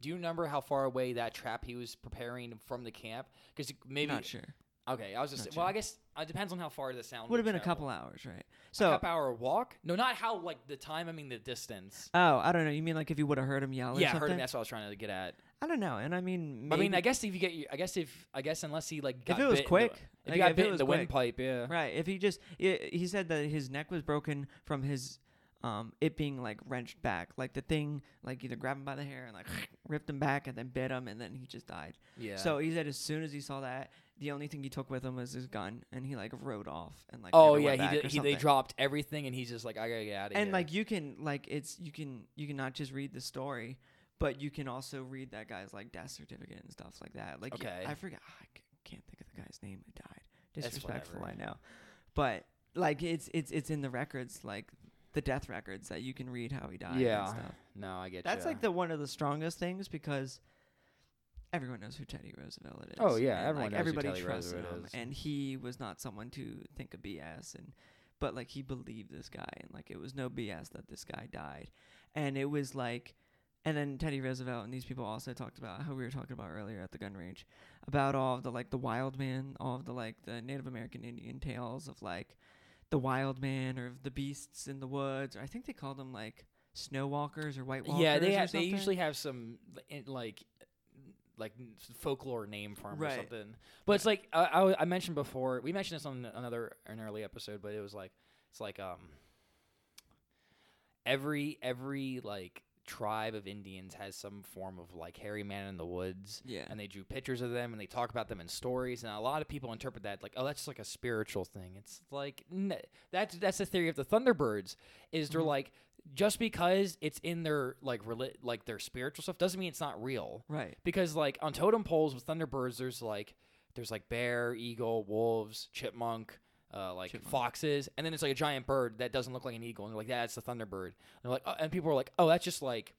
Do you remember how far away that trap he was preparing from the camp? Because maybe not sure. Okay, I was just Not well. sure. I guess it depends on how far the sound Would have been a couple hours, right? a So couple hour walk. No, not how like the time. I mean the distance. oh, I don't know. You mean like if you would have heard him yell or yeah, I something? heard him. That's what I was trying to get at. I don't know. And I mean, I mean, I guess if you get, you- I guess if, I guess unless he like got if it was bit in the- quick, if like, he got if bit it in was the quick, windpipe, yeah. Right. If he just, i he said that his neck was broken from his, um, it being like wrenched back, like the thing, like either grabbed him by the hair and like ripped him back and then bit him and then he just died. Yeah. So he said as soon as he saw that, the only thing he took with him was his gun and he like rode off and like. oh yeah, he did. He, they dropped everything, and he's just like, I gotta get out of here. And like you can like it's you can you can not just read the story, but you can also read that guy's like death certificate and stuff like that. Like Okay. Ah, I forget I c- can't think of the guy's name who died. Disrespectful, I know, but like it's it's it's in the records like the death records that you can read how he died. Yeah. and stuff. No, I get That's ya. like the one of the strongest things because everyone knows who Teddy Roosevelt is. Oh, yeah, and, everyone like, knows who everybody Teddy trusts Roosevelt him, is. and he was not someone to think of BS and. But like he believed this guy, and like it was no BS that this guy died, and it was like, and then Teddy Roosevelt and these people also talked about how we were talking about earlier at the gun range, about all of the like the wild man, all of the like the Native American Indian tales of like the wild man or the beasts in the woods. Or I think they called them like snow walkers or white walkers. yeah, they or have, they usually have some like like folklore name for or Right. something. But it's like I mentioned before. We mentioned this on another an early episode, but it was like it's like um every every like tribe of Indians has some form of like hairy man in the woods. Yeah. and they drew pictures of them and they talk about them in stories and a lot of people interpret that like oh that's just like a spiritual thing it's like n- that's that's the theory of the thunderbirds is they're Mhm. like just because it's in their like reli- like their spiritual stuff doesn't mean it's not real right. because like on totem poles with thunderbirds there's like there's like bear eagle wolves chipmunk uh, like Chipmunk. foxes and then it's like a giant bird that doesn't look like an eagle and they're like that's the thunderbird and they're like oh, and people are like oh that's just like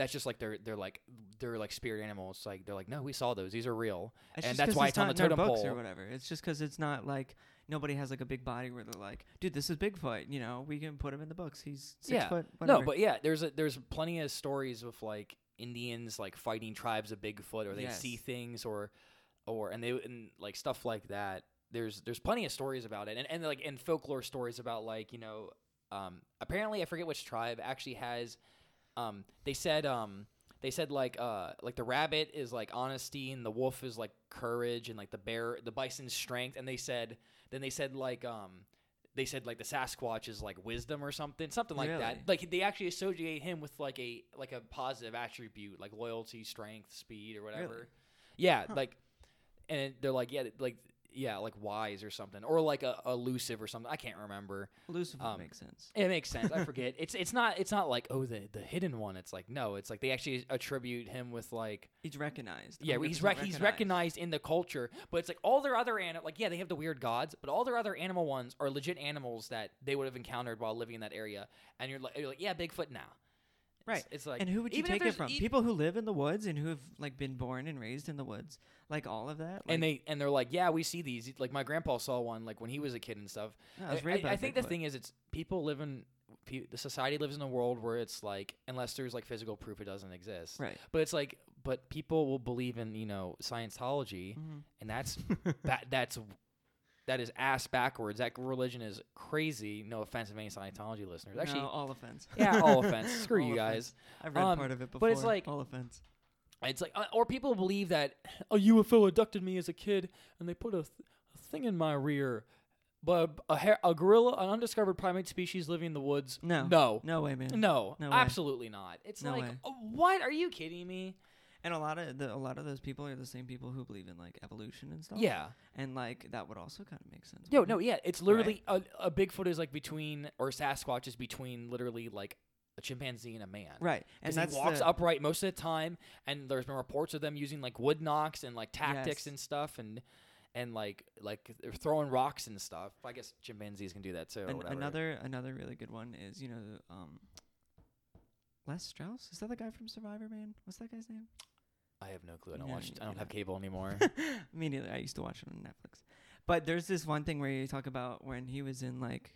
that's just like they're they're like they're like spirit animals like they're like no we saw those these are real It's and that's why it's it's on the totem books pole. or whatever. It's just because it's not like nobody has like a big body where they're like, dude, this is Bigfoot. You know, we can put him in the books. He's six Yeah. foot. No, but yeah, there's a, there's plenty of stories of like Indians like fighting tribes of Bigfoot, or they see things, or or and they and like stuff like that. There's there's plenty of stories about it, and and like and folklore stories about like you know, um, apparently I forget which tribe actually has, um, they said um. They said like uh like the rabbit is like honesty and the wolf is like courage and like the bear the bison's strength and they said then they said like um they said like the Sasquatch is like wisdom or something, something like that. Like they actually associate him with like a like a positive attribute, like loyalty, strength, speed, or whatever. Really? Yeah, Huh. like, and they're like yeah, like yeah, like wise or something, or like a elusive or something. I can't remember. Elusive um, makes sense. It makes sense. I forget. It's it's not it's not like oh the the hidden one. It's like no, it's like they actually attribute him with like He's recognized. yeah, he's 100% rec- he's recognized in the culture, but it's like all their other animal like yeah, they have the weird gods, but all their other animal ones are legit animals that they would have encountered while living in that area, and you're like, you're like yeah, Bigfoot now. It's- Right. It's, like And who would you take it from? e- People who live in the woods and who have like been born and raised in the woods, like all of that. and they and they're like yeah, we see these. Like my grandpa saw one like when he was a kid and stuff. No, I I, I- think the thing is, it's people live in the society lives in a world where it's like unless there's like physical proof it doesn't exist. Right. But it's like, but people will believe in you know Scientology, Mhm. and that's that that's that is ass backwards. That religion is crazy. No offense to any Scientology listeners. Actually, no, all offense. yeah, all offense. Screw All you offense. guys. I've read Um, part of it before. but it's like- all offense. It's like, uh, or people believe that a UFO abducted me as a kid, and they put a, th- a thing in my rear. But a, a gorilla, an undiscovered primate species living in the woods. No. no, No way, man. no, No way. absolutely not. It's No like, way. uh, what? Are you kidding me? And a lot of the a lot of those people are the same people who believe in like evolution and stuff. Yeah. And like that would also kind of make sense. Yo, wouldn't no, it? yeah, it's literally a, a Bigfoot is like between, or Sasquatch is between literally like a chimpanzee and a man. Right. And he walks the, upright most of the time, and there's been reports of them using like wood knocks and like tactics Yes. and stuff, and and like like they're throwing rocks and stuff. I guess chimpanzees can do that too. or An- whatever. another another really good one is you know um Les Strauss is that the guy from Survivor Man? What's that guy's name? I have no clue. I don't No, watch. I don't have cable anymore. Me neither. I used to watch it on Netflix. But there's this one thing where you talk about when he was in like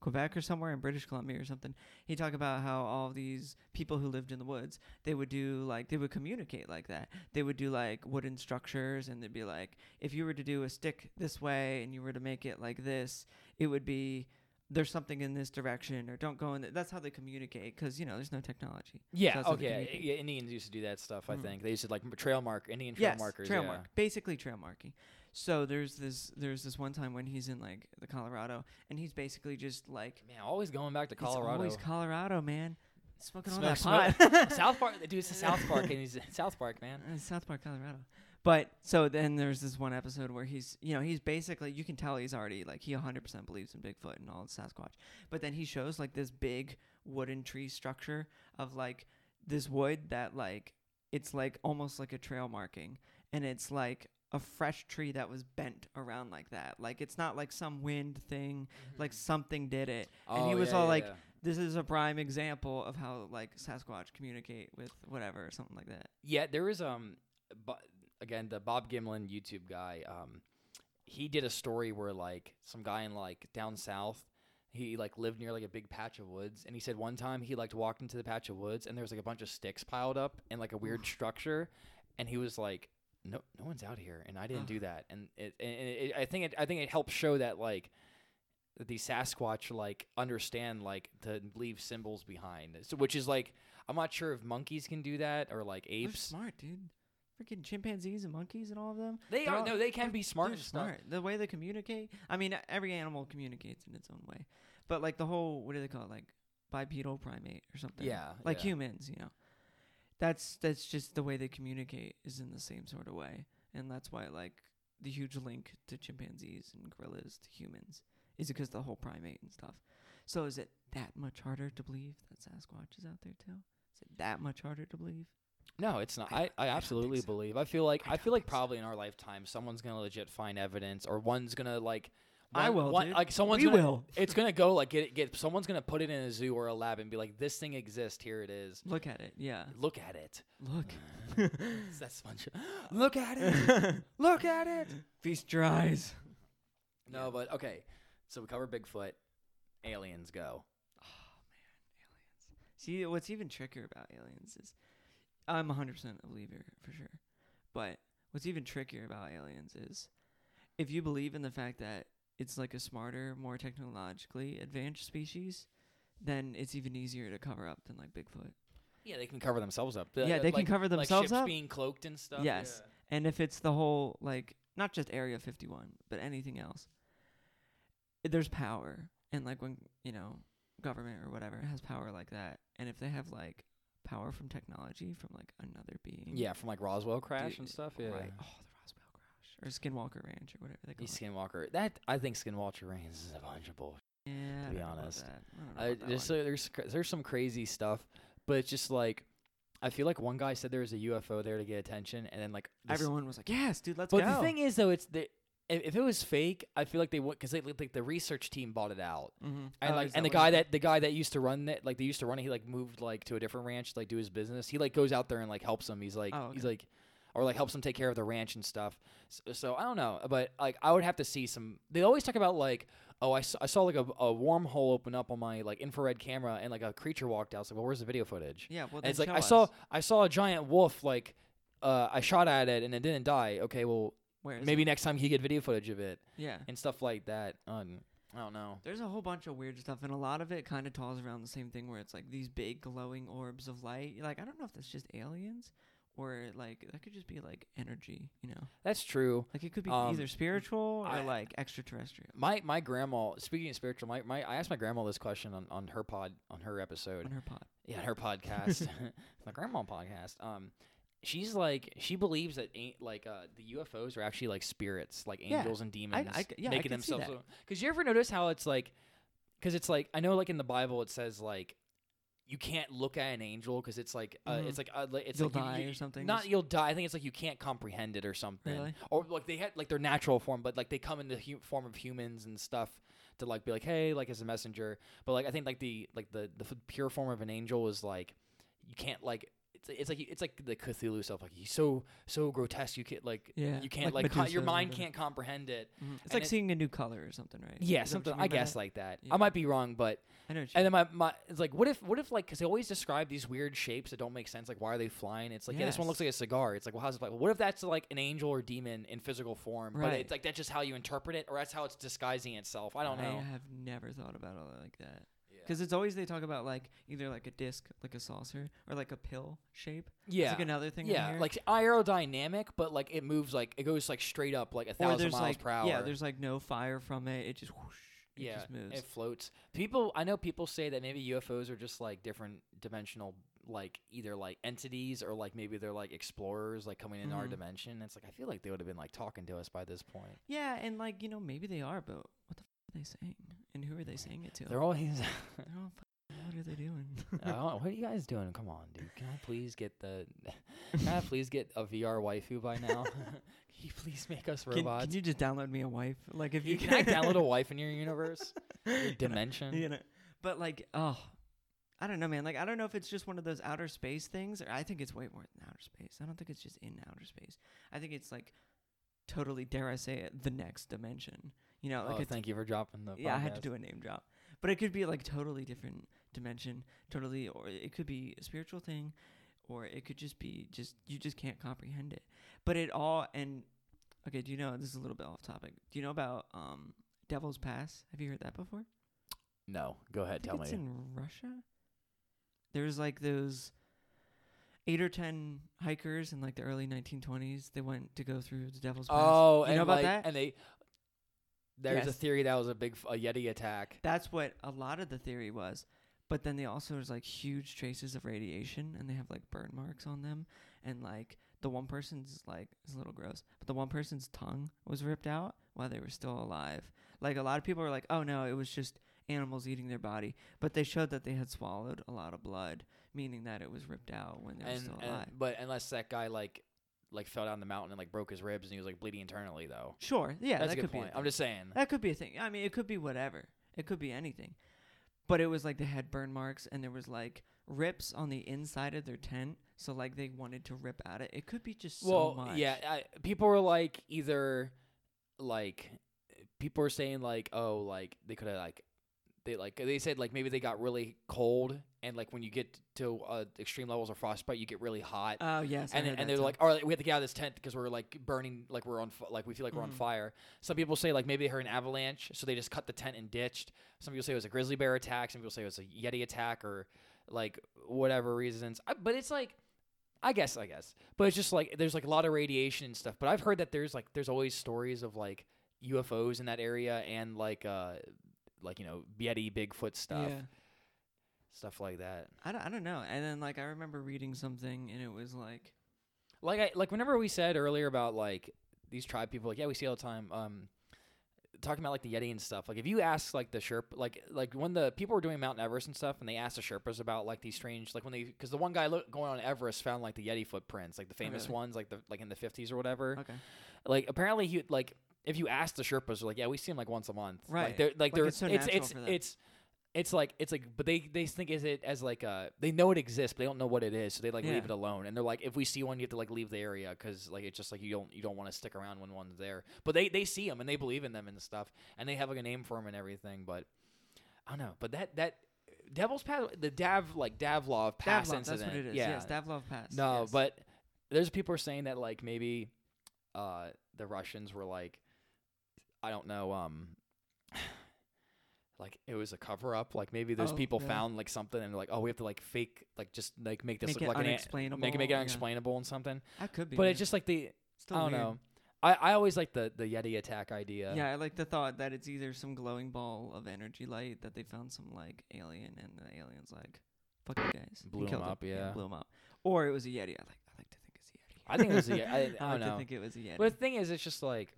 Quebec or somewhere in British Columbia or something. He talked about how all these people who lived in the woods, they would do like they would communicate like that. They would do like wooden structures and they'd be like if you were to do a stick this way and you were to make it like this, it would be there's something in this direction or don't go in th- that's how they communicate cuz you know there's no technology. yeah. they Okay. Yeah. Indians used to do that stuff. I Mhm. think they used to like trail mark Indian trail yes, markers. trail yeah. mark. Basically trail marking. So there's this there's this one time when he's in like the Colorado and he's basically just like Man, always going back to Colorado. always Colorado, man. Smoking all Smoke- that smoke- pot. South Park. Dude, it's South Park, and he's in South Park, man. Uh, South Park, Colorado. But so then there's this one episode where he's, you know, he's basically, you can tell he's already like, he 100% believes in Bigfoot and all the Sasquatch. But then he shows like this big wooden tree structure of like this wood that like, it's like almost like a trail marking. And it's like a fresh tree that was bent around like that. Like it's not like some wind thing, like something did it. and he Oh, was yeah, all yeah, like, yeah. this is a prime example of how like Sasquatch communicate with whatever or something like that. Yeah, there was um, bu- again the Bob Gymlan YouTube guy. Um, he did a story where like some guy in like down south, he like lived near like a big patch of woods, and he said one time he like walked into the patch of woods and there was like a bunch of sticks piled up in like a weird structure, and he was like, no, no one's out here, and I didn't do that, and it, and it, I think it, I think it helps show that like. These Sasquatch like understand like to leave symbols behind, so, which is like I'm not sure if monkeys can do that or like They're apes. smart, dude. Freaking chimpanzees and monkeys and all of them. They are all- no, they can be smart and smart. The way they communicate. I mean, every animal communicates in its own way, but like the whole what do they call it? Like bipedal primate or something. Yeah, like yeah. humans. You know, that's that's just the way they communicate is in the same sort of way, and that's why like the huge link to chimpanzees and gorillas to humans is because the whole primate and stuff. So is it that much harder to believe that Sasquatch is out there too? Is it that much harder to believe? No, it's not. I- I, I, I absolutely think so. believe. I feel like I I, feel like think so. probably in our lifetime someone's gonna legit find evidence or one's gonna like I will, one- like someone's we gonna, will. it's gonna go like get get someone's gonna put it in a zoo or a lab and be like this thing exists here it is Look at it. Yeah. look at it Look. that's fun look at it look at it Feast your eyes. no but okay so we cover Bigfoot aliens go Oh man, aliens. See, what's even trickier about aliens is I'm 100% a believer for sure. But what's even trickier about aliens is if you believe in the fact that it's like a smarter, more technologically advanced species, then it's even easier to cover up than like Bigfoot. yeah they can cover themselves up Yeah, they can like- cover like themselves ships up. being cloaked and stuff Yes. And if it's the whole like not just Area 51, but anything else, there's power. And like when, you know, government or whatever has power like that, and if they have like power from technology from like another being. yeah from like Roswell crash Dude, and stuff yeah Right. Oh, the Roswell crash or Skinwalker Ranch or whatever they call He's it. Skinwalker. That I think Skinwalker Ranch is a bunch of bullshit. Yeah, to be don't know about honest. that. I don't know about that there's uh, there's there's some crazy stuff, but it's just like I feel like one guy said there was a UFO there to get attention, and then like this- Everyone was like, "Yes, dude, let's But go." But the thing is, though, it's the if, it was fake, I feel like they would because they like the research team bought it out. mm-hmm. And like, and the guy that the guy that used to run that, like they used to run it, he like moved like to a different ranch, to, like do his business. He like goes out there and like helps them. He's like, Oh, he's like, or like helps them take care of the ranch and stuff. So, so I don't know, but like I would have to see some. They always talk about like, oh, I saw, I saw like a, a wormhole open up on my like infrared camera, and like a creature walked out. It's like, well, where's the video footage? yeah, well, it's like show I saw. I saw a giant wolf like. Uh, I shot at it and it didn't die. Okay, well, Where maybe it? next time you get video footage of it Yeah. and stuff like that. Um, I don't know. There's a whole bunch of weird stuff, and a lot of it kind of talls around the same thing, where it's like these big glowing orbs of light. Like, I don't know if that's just aliens, or like that could just be like energy. You know, That's true. like it could be Um, either spiritual or I- like extraterrestrial My my grandma. Speaking of spiritual, my, my I asked my grandma this question on, on her pod on her episode. on her pod. Yeah, her podcast, my grandma podcast. Um, she's like she believes that ain't like uh the UFOs are actually like spirits, like Yeah, angels and demons I c- yeah, making themselves. Because you ever notice how it's like, because it's like I know like in the Bible it says like. You can't look at an angel because it's like uh, Mhm. it's like uh, it's You'll like die you- or something? Not you'll die. I think it's like you can't comprehend it or something Really? or like they had like their natural form, but like they come in the hu- form of humans and stuff to like be like, hey, like as a messenger. But like I think like the like the the pure form of an angel is like you can't like it's it's like it's like the Cthulhu stuff. Like he's so so grotesque. You can't like Yeah, you can't like like, your mind can't comprehend it. Mhm. It's and like it- seeing a new color or something, right? Yeah, Is something I guess that? like that. Yeah. I might be wrong, but I know. And then my, my it's like what if what if like because they always describe these weird shapes that don't make sense. Like why are they flying? It's like yeah, this one looks like a cigar. It's like well how's it like? What if that's like an angel or demon in physical form? But Right. it's like that's just how you interpret it, or that's how it's disguising itself. I don't know. I have never thought about it like that. Because it's always they talk about like either like a disc, like a saucer, or like a pill shape. yeah, It's like another thing. Yeah, like aerodynamic, but like it moves like it goes like straight up like a thousand miles like per hour. yeah, there's like no fire from it. It just whoosh. It yeah, just moves. it floats. People, I know people say that maybe UFOs are just like different dimensional, like either like entities or like maybe they're like explorers, like coming in our Mhm. dimension. It's like I feel like they would have been like talking to us by this point. yeah, and like you know maybe they are, but what the f- are they saying? And who are they saying it to? They're always. They're all what are they doing? oh, what are you guys doing? Come on, dude. Can I please get the? Can I please get a VR waifu by now? can you please make us robots? can you just download me a wife? Like if you can I download a wife in your universe? Your Can dimension? You know, But like, oh, I don't know, man. Like, I don't know if it's just one of those outer space things, or I think it's way more than outer space. I don't think it's just in outer space. I think it's like totally, dare I say it, the next dimension. You know, like oh, thank you for dropping the. yeah, I had to do a name drop. But it could be like totally different dimension, totally, or it could be a spiritual thing, or it could just be just you just can't comprehend it. But it all and okay, do you know this is a little bit off topic? Do you know about um Devil's Pass? Have you heard that before? No, go ahead. Tell it's me. It's in Russia. There's like those eight or ten hikers in like the early 1920s. They went to go through the Devil's Pass. Oh, you and know about like, that? And they. There's a theory that was a big a Yeti attack. That's what a lot of the theory was. But then they also there's like huge traces of radiation and they have like burn marks on them and like the one person's like it's a little gross, but the one person's tongue was ripped out while they were still alive. Like a lot of people are like, "Oh no, it was just animals eating their body." But they showed that they had swallowed a lot of blood, meaning that it was ripped out when they were And, still and alive. but unless that guy like like fell down the mountain and like broke his ribs and he was like bleeding internally though. Sure, yeah, That's that a good could point. be. a I'm just saying. That could be a thing. I mean, it could be whatever. It could be anything. But it was like they had burn marks and there was like rips on the inside of their tent. So like they wanted to rip at it. It could be just well, so much. yeah, I, people were like either like people were saying like oh like they could have like they like they said like maybe they got really cold and like when you get to uh, extreme levels of frostbite you get really hot Oh yes. And and they're too. like, all right, we have to get out of this tent because we're like burning, like we're on, like we feel like we're on Mhm. fire. Some people say like maybe they heard an avalanche, so they just cut the tent and ditched. Some people say it was a grizzly bear attack. Some people say it was a yeti attack or like whatever reasons. I, but it's like, I guess, I guess, but it's just like there's like a lot of radiation and stuff. But I've heard that there's like there's always stories of like UFOs in that area and like uh like you know Yeti Bigfoot stuff, Yeah. stuff like that. I don't, I don't know. And then like I remember reading something and it was like like I like whenever we said earlier about like these tribe people, like yeah, we see all the time. Um, talking about like the Yeti and stuff. Like if you ask like the Sherpa, like like when the people were doing Mount Everest and stuff, and they asked the Sherpas about like these strange, like when they, because the one guy look, going on Everest found like the Yeti footprints, like the famous really? ones, like the like in the fifties or whatever. okay. Like apparently he like if you ask the Sherpas, they're like yeah, we see him like once a month. Like Right. they're like, Like, they're it's so it's it's them. it's. It's like it's like, but they they think is it as like uh they know it exists, but they don't know what it is, so they like Yeah. leave it alone. And they're like, if we see one, you have to like leave the area because like it's just like you don't you don't want to stick around when one's there. But they they see them and they believe in them and stuff, and they have like a name for them and everything. But I don't know. But that that Devil's Pass, the Dav like Dyatlov Pass Dyatlov, incident, that's what it is. yeah, Yes, Dyatlov Pass. no, yes. but there's people are saying that like maybe uh the Russians were like I don't know um like it was a cover up like maybe those Oh, people yeah. found like something and they're like oh we have to like fake like just like make this Make look like an unexplainable. make it make it yeah. unexplainable and something That could be. but man. it's just like the Still I don't weird. know I I always like the the Yeti attack idea Yeah, I like the thought that it's either some glowing ball of energy light that they found some like alien and the alien's like, "Fuck you guys," Blew killed up, yeah. blew 'em up. Or it was a yeti. I like, I like to think it's a yeti. I think it was a Yeti. I- I I don't like know. to think it was a yeti. but the thing is it's just like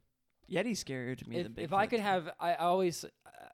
Yeti's scarier to me if, than if I could have, I, always,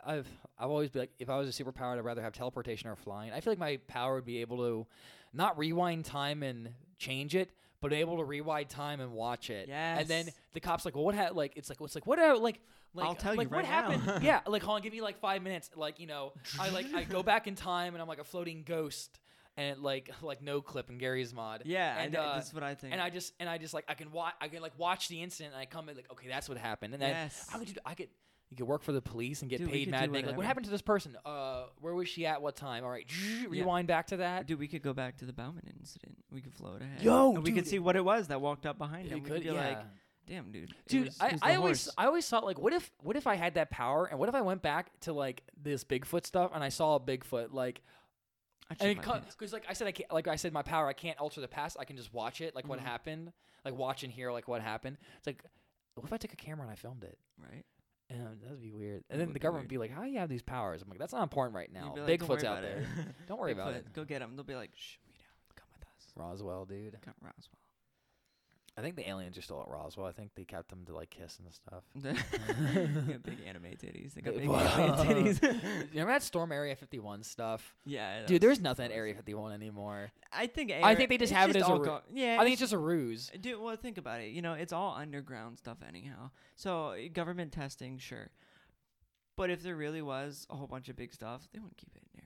I've, I've always been like, if I was a superpower, I'd rather have teleportation or flying. I feel like my power would be able to, not rewind time and change it, but able to rewind time and watch it. And then the cops like, well, what happened? like it's like what's like what are like. Like, I'll tell you like what right now. happened? yeah, like hold on, give me like five minutes. Like you know, I like I go back in time and I'm like a floating ghost, and like like no clip and Garry's Mod. yeah, and, uh, that's what I think. and I just and I just like I can watch I can like watch the incident and I come in like okay that's what happened and then yes, how could you? do- I could. You could work for the police and get Dude, paid mad. Like, what happened to this person? Uh, where was she at? What time? All right, rewind back to that. dude, we could go back to the Bauman incident. We could float ahead. Yo, and we could see what it was that walked up behind him. We could, be yeah. like, damn, dude, Dude, was- I, I always horse. I always thought like, what if what if I had that power and what if I went back to like this Bigfoot stuff and I saw a Bigfoot like and shit it my pants. because like I said I can't like I said my power I can't alter the past I can just watch it like what Mhm. happened like watch and hear like what happened. It's like what if I took a camera and I filmed it? right? And that'd be weird. And then the government would be like, "How do you have these powers?" I'm like, "That's not important right now. like, "Don't Bigfoot's out there. it." Don't worry about it." Go get him. They'll be like, shh, we don't. Come with us. Roswell, dude. Come Roswell. I think the aliens are still at Roswell. I think they kept them to like kiss and stuff. big anime titties. They got big anime titties. You remember that Storm Area 51 stuff? yeah, Dude, there's nothing at Area 51 anymore. I think. I think they just have it as a go- yeah. I think it's just a ruse. Dude, well, think about it. You know, it's all underground stuff anyhow. So uh, government testing, sure. But if there really was a whole bunch of big stuff, they wouldn't keep it in Area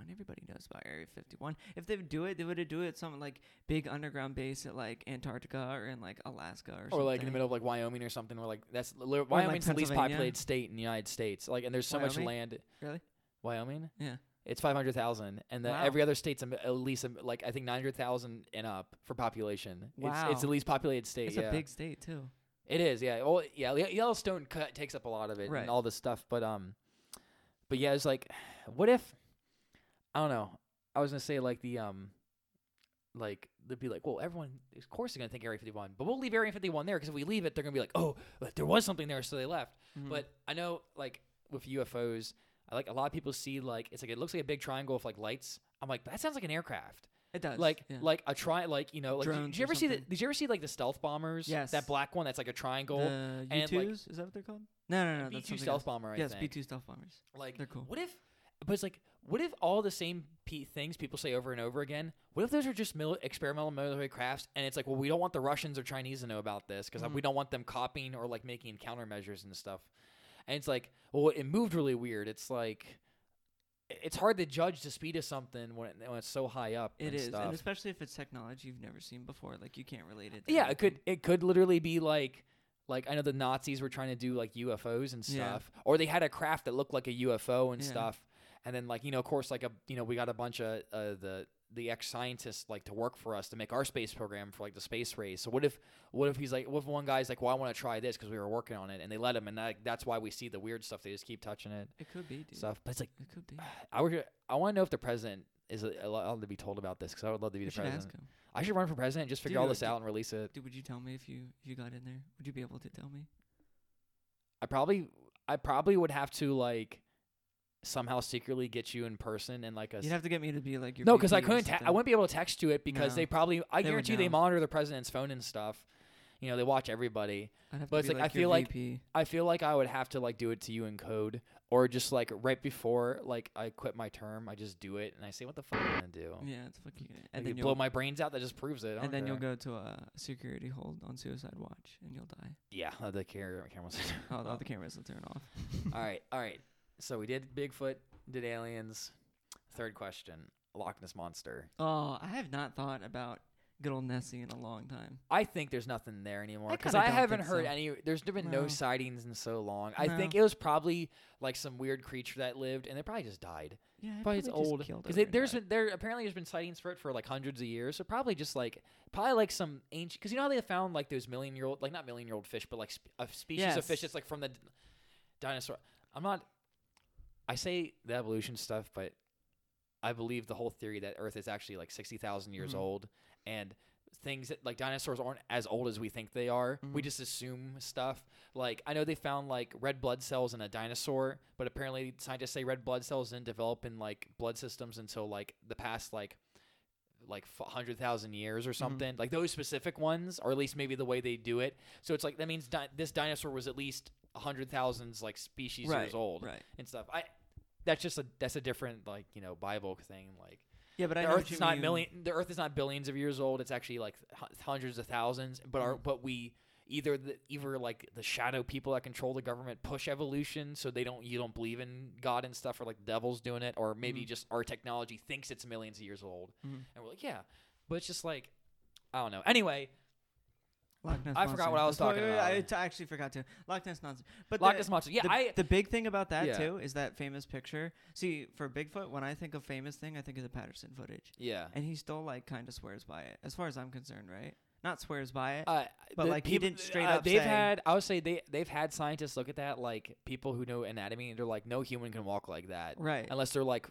51. Everybody knows about Area 51. If they would do it, they would do it some like big underground base at like Antarctica or in like Alaska or, or like in the middle of like Wyoming or something, where like that's li- Wyoming's the least populated state in the United States. Like, and there's so much land. Really? Wyoming, Yeah. it's five hundred thousand, and the, Wow. every other state's at least like I think nine hundred thousand and up for population. It's, it's the least populated state. It's yeah. a big state too. It is, yeah. Well, yeah. Yellowstone cut, takes up a lot of it Right. and all this stuff, but um, but yeah, it's like, what if? I don't know. I was gonna say like the um, like they'd be like, well, everyone, of course, they're gonna think Area 51, but we'll leave Area 51 there because if we leave it, they're gonna be like, oh, there was something there, so they left. Mhm. But I know, like with UFOs, I like a lot of people see like it's like it looks like a big triangle with like lights. I'm like, that sounds like an aircraft. it does. Like yeah. like a tri like you know like did- Drones did you ever see the did you ever see like the stealth bombers? Yes. That black one that's like a triangle. the U2s, is that what they're called? No, no, no. B that's two stealth else. bomber. I Yes, think. B2 stealth bombers. Like They're cool. What if? But it's like, what if all the same pe things people say over and over again? What if those are just mil- experimental military crafts? And it's like, well, we don't want the Russians or Chinese to know about this because Mhm. we don't want them copying or like making countermeasures and stuff. And it's like, well, it moved really weird. It's like, it's hard to judge the speed of something when, it, when it's so high up. It and is, stuff. and especially if it's technology you've never seen before, like you can't relate it. To Yeah, it could it could literally be like like I know the Nazis were trying to do like UFOs and Yeah. stuff, or they had a craft that looked like a UFO and Yeah. stuff, and then like you know of course like a you know we got a bunch of uh, the the ex scientists like to work for us to make our space program for like the space race. So what if what if he's like what if one guy's like well I want to try this because we were working on it and they let him and that, that's why we see the weird stuff they just keep touching it It could be, dude. stuff. But it's like It could be. I would I want to know if the president is allowed to be told about this because I would love to be You the president. I should run for president and just figure all this d- out and release it. Dude, would you tell me if you if you got in there? Would you be able to tell me? I probably I probably would have to like somehow secretly get you in person and like a You'd have to get me to be like your. no because I VP or couldn't ta- I something. wouldn't be able to text to it because No. they probably I They would guarantee you they know. monitor the president's phone and stuff. You know they watch everybody. I'd have but to it's be like, I feel like- VP. I feel like I would have to like do it to you in code or just like right before like I quit my term I just do it and I say what the fuck am I gonna do. Yeah, it's fucking. And And then you blow you'll my brains out that just proves it. I and then you'll care. go to a security hold on Suicide Watch and you'll die. yeah the camera cameras. Oh, all the cameras will turn off. all right, all right. So we did Bigfoot, did aliens. Third question: Loch Ness monster. Oh, I have not thought about good old Nessie in a long time. I think there's nothing there anymore because kinda I, haven't heard so. any. There's been no No. sightings in so long. I think it was probably like some weird creature that lived, and they probably just died. Yeah, I Probably it's just old because there's been there apparently there's been sightings for it for like hundreds of years. So probably just like probably like some ancient because you know how they found like those million year old like not million year old fish but like sp- a species of fish that's like from the d- dinosaur. I'm not. I say the evolution stuff, but I believe the whole theory that Earth is actually like sixty thousand years Mhm. old and things that like dinosaurs aren't as old as we think they are. We Mhm. just assume stuff. Like I know they found like red blood cells in a dinosaur, but apparently scientists say red blood cells didn't develop in like blood systems until like the past like like 100,000 years or something. Like those specific ones, or at least maybe the way they do it. So it's like that means di- this dinosaur was at least 100,000 like species right, years old Right. and stuff. I that's just a that's a different like you know Bible thing. Like Yeah, but I the know Earth is not mean. million. The Earth is not billions of years old. It's actually like hu- hundreds of thousands. But our Mhm. but we either the either like the shadow people that control the government push evolution so they don't you don't believe in God and stuff or like devil's doing it or maybe Mhm. just our technology thinks it's millions of years old Mhm. and we're like yeah, but it's just like I don't know. Anyway, Loch Ness I forgot Monster. what I was talking wait, wait, about. I t- actually forgot to. Loch Ness Monster. But Loch the, Ness monster. Yeah, the, I the big thing about that Yeah. too is that famous picture. See, for Bigfoot, when I think of famous thing, I think of the Patterson footage, yeah. and he still like kind of swears by it, as far as I'm concerned, right? Not swears by it. Uh, But, the like, he didn't straight uh, up They've say- had, I would say they they've had scientists look at that, like people who know anatomy, and they're like, no human can walk like that, right. unless they're like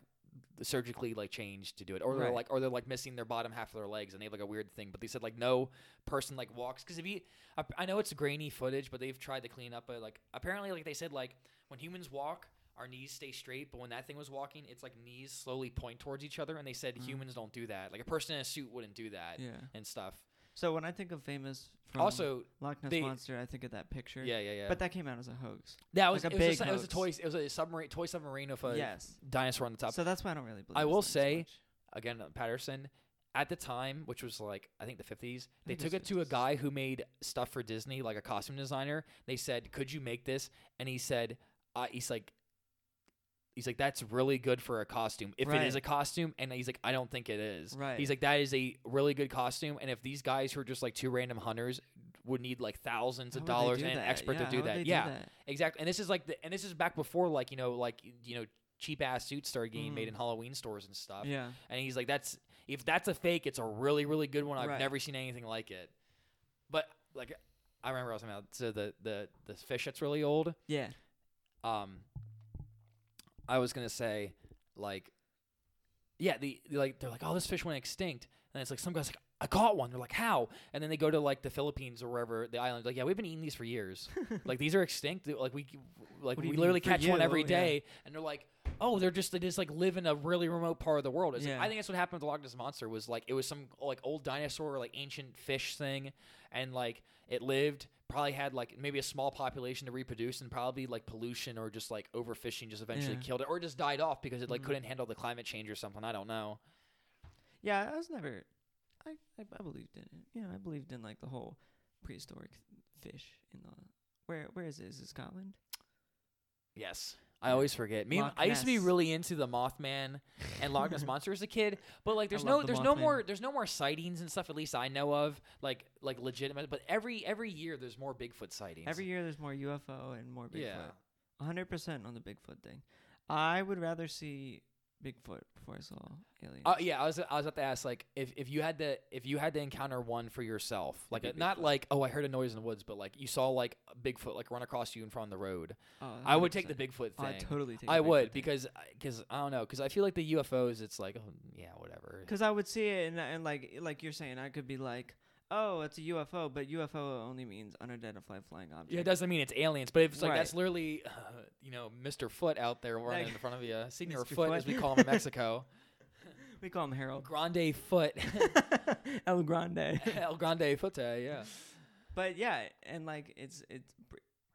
surgically like changed to do it, or they're Right. like, or they're like missing their bottom half of their legs, and they have like a weird thing. But they said like no person like walks because if you, I, I know it's grainy footage, but they've tried to clean up. But like apparently, like they said, like when humans walk. Our knees stay straight, but when that thing was walking, it's like knees slowly point towards each other, and they said Mhm. humans don't do that. Like a person in a suit wouldn't do that yeah. and stuff. So when I think of famous from also, Loch Ness they- Monster, I think of that picture. yeah, yeah, yeah. But that came out as a hoax. That was Like a it, was big a, it was a toy. It was a submarine, toy submarine with a yes. dinosaur on the top. So that's why I don't really believe. I will say- much. Again, uh, Patterson. At the time, which was like I think the fifties, they it took it to a guy who made stuff for Disney, like a costume designer. They said, "Could you make this?" And he said, uh, "He's like." He's like that's really good for a costume if it is a costume and he's like I don't think it is. Right. He's like that is a really good costume and if these guys who are just like two random hunters would need like thousands How of dollars do and an expert Yeah, to do that. they do yeah. that? Exactly. And this is like the and this is back before like, you know, like you know, cheap ass suits started getting made Mhm. in Halloween stores and stuff. Yeah. And he's like, That's if that's a fake, it's a really, really good one. I've Right. never seen anything like it. But like I remember I was talking about so the the the fish that's really old. Yeah. Um I was gonna say, like yeah, the like they're like, Oh, this fish went extinct and it's like some guys like I caught one. They're like, how? And then they go to like the Philippines or wherever the island. Like, yeah, we've been eating these for years. like these are extinct. Like we, like we literally catch one every day, yeah. And they're like, oh, they're just they just like live in a really remote part of the world. It's like- Yeah. I think that's what happened with the Loch Ness monster. Was like it was some like old dinosaur or like ancient fish thing, and like it lived. Probably had like maybe a small population to reproduce, and probably like pollution or just like overfishing just eventually Yeah. killed it, or just died off because it like Mhm. couldn't handle the climate change or something. I don't know. Yeah, I was never. I, I I believed in it. Yeah, I believed in like the whole prehistoric fish in the. Where where is it? Is it Scotland? Yes. I always forget. Me, Loch I used to be Ness. really into the Mothman and Loch Ness monster as a kid, but like, there's no, the there's no Mothman. more, there's no more sightings and stuff. At least I know of, like, like legitimate. But every every year, there's more Bigfoot sightings. Every year there's more UFO and more Bigfoot. yeah. Hundred percent on the Bigfoot thing. I would rather see Bigfoot before I saw aliens. Uh, yeah, I was I was about to ask like if, if you had to if you had to encounter one for yourself, like a, not like oh I heard a noise in the woods, but like you saw like Bigfoot like run across you in front of the road. Oh, I would take the 100%. Bigfoot thing. I totally take. I would because because I don't know because I feel like the UFOs it's like oh yeah whatever. because I would see it and and like like you're saying I could be like oh it's a UFO but UFO only means unidentified flying object. Yeah, it doesn't mean it's aliens, but it's like Right. that's literally, uh, you know, Mr. Foot out there running Like, in front of you, Senior Mr. Foot, as we call him in Mexico, we call him Harold. Grande Foot, El Grande. El Grande Foot, yeah. But yeah, and like it's it's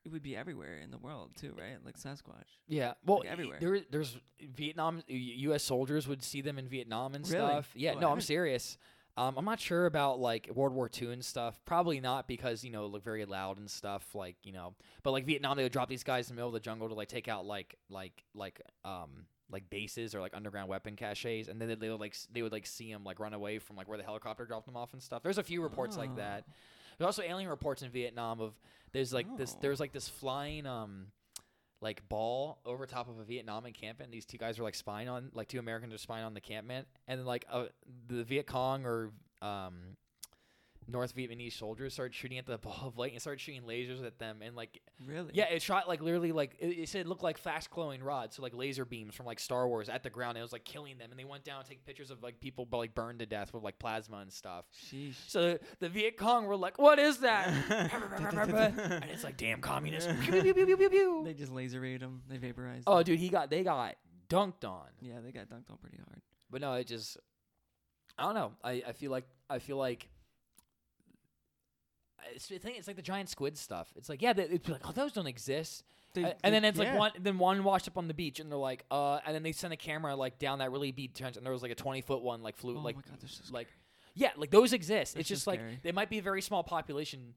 it would be everywhere in the world too, right? Like Sasquatch. Yeah, well, Like, everywhere. There, there's Vietnam. U- U.S. soldiers would see them in Vietnam and Really? stuff. Yeah, no, I'm serious. Um, I'm not sure about like World War II and stuff. Probably not because you know look very loud and stuff. Like you know, but like Vietnam, they would drop these guys in the middle of the jungle to like take out like like like um like bases or like underground weapon caches, and then they, would like they would like see them like run away from like where the helicopter dropped them off and stuff. There's a few reports like Oh. that. There's also alien reports in Vietnam of there's like this Oh. there's like this flying um like ball over top of a Vietnam encampment. These two guys are like spying on like two Americans are spying on the encampment, and then like uh, the Viet Cong or um North Vietnamese soldiers started shooting at the ball of light and started shooting lasers at them, and like Really? yeah, it shot like literally like it, it said it looked like fast glowing rods, so like laser beams from like Star Wars at the ground. And it was like killing them, and they went down and take pictures of like people but, like burned to death with like plasma and stuff. Sheesh. So the Viet Cong were like, "What is that?" and it's like, "Damn communists!" They just laser raid them. They vaporize. Oh, them. dude, he got they got dunked on. Yeah, they got dunked on pretty hard. But no, it just I don't know. I, I feel like I feel like it's, I think it's like the giant squid stuff. It's like yeah, they, it's like oh those don't exist. They- Uh, they- and then it's yeah. like one then one washed up on the beach and they're like uh and then they sent a camera like down that really deep trench and there was like a 20 foot one like flew Oh like my god, so like yeah like those exist. They're it's so just like they might be a very small population,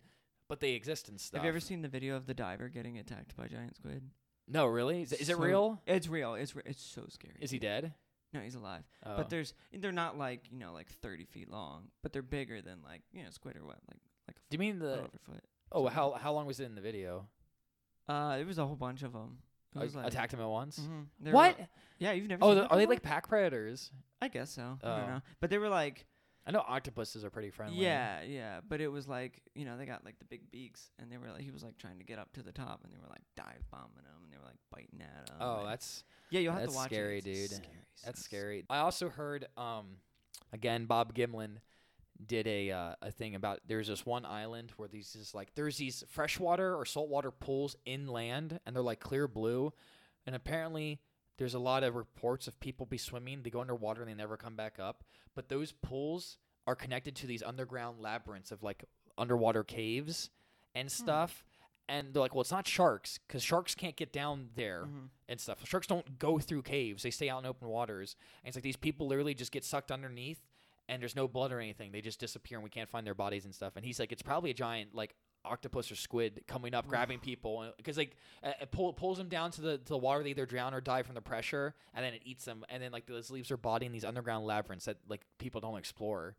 but they exist and stuff. Have you ever seen the video of the diver getting attacked by giant squid? No, really? Is, it- is it real? It's real. It's re- it's so scary. Is he dead? No, he's alive. Oh. But there's they're not like you know like 30 feet long, but they're bigger than like you know squid or what like Do you mean the? over foot. Oh, how how long was it in the video? Uh, it was a whole bunch of them. It Like, was like attacked him at once. mhm. They were What? yeah, you've never. Oh, seen the, are they like pack predators? I guess so. I Oh. don't know. But they were like, I know octopuses are pretty friendly. yeah, yeah. But it was like, you know, they got like the big beaks, and they were like, he was like trying to get up to the top, and they were like dive bombing him, and they were like biting at him. Oh, and- that's yeah. You'll have to watch scary, it. Dude. Scary, that's scary. I also heard, um, again, Bob Gymlan did a uh, a thing about there's this one island where these just like there's these freshwater or saltwater pools inland, and they're like clear blue, and apparently. There's a lot of reports of people be swimming, they go underwater and they never come back up. But those pools are connected to these underground labyrinths of like underwater caves and stuff. And they're like, well, it's not sharks because sharks can't get down there Mhm. and stuff. Sharks don't go through caves; they stay out in open waters. And it's like these people literally just get sucked underneath, and there's no blood or anything. They just disappear, and we can't find their bodies and stuff. And he's like, it's probably a giant like octopus or squid coming up, grabbing people, because like uh, it pull, pulls them down to the to the water. They either drown or die from the pressure, and then it eats them, and then like this leaves their body in these underground labyrinths that like people don't explore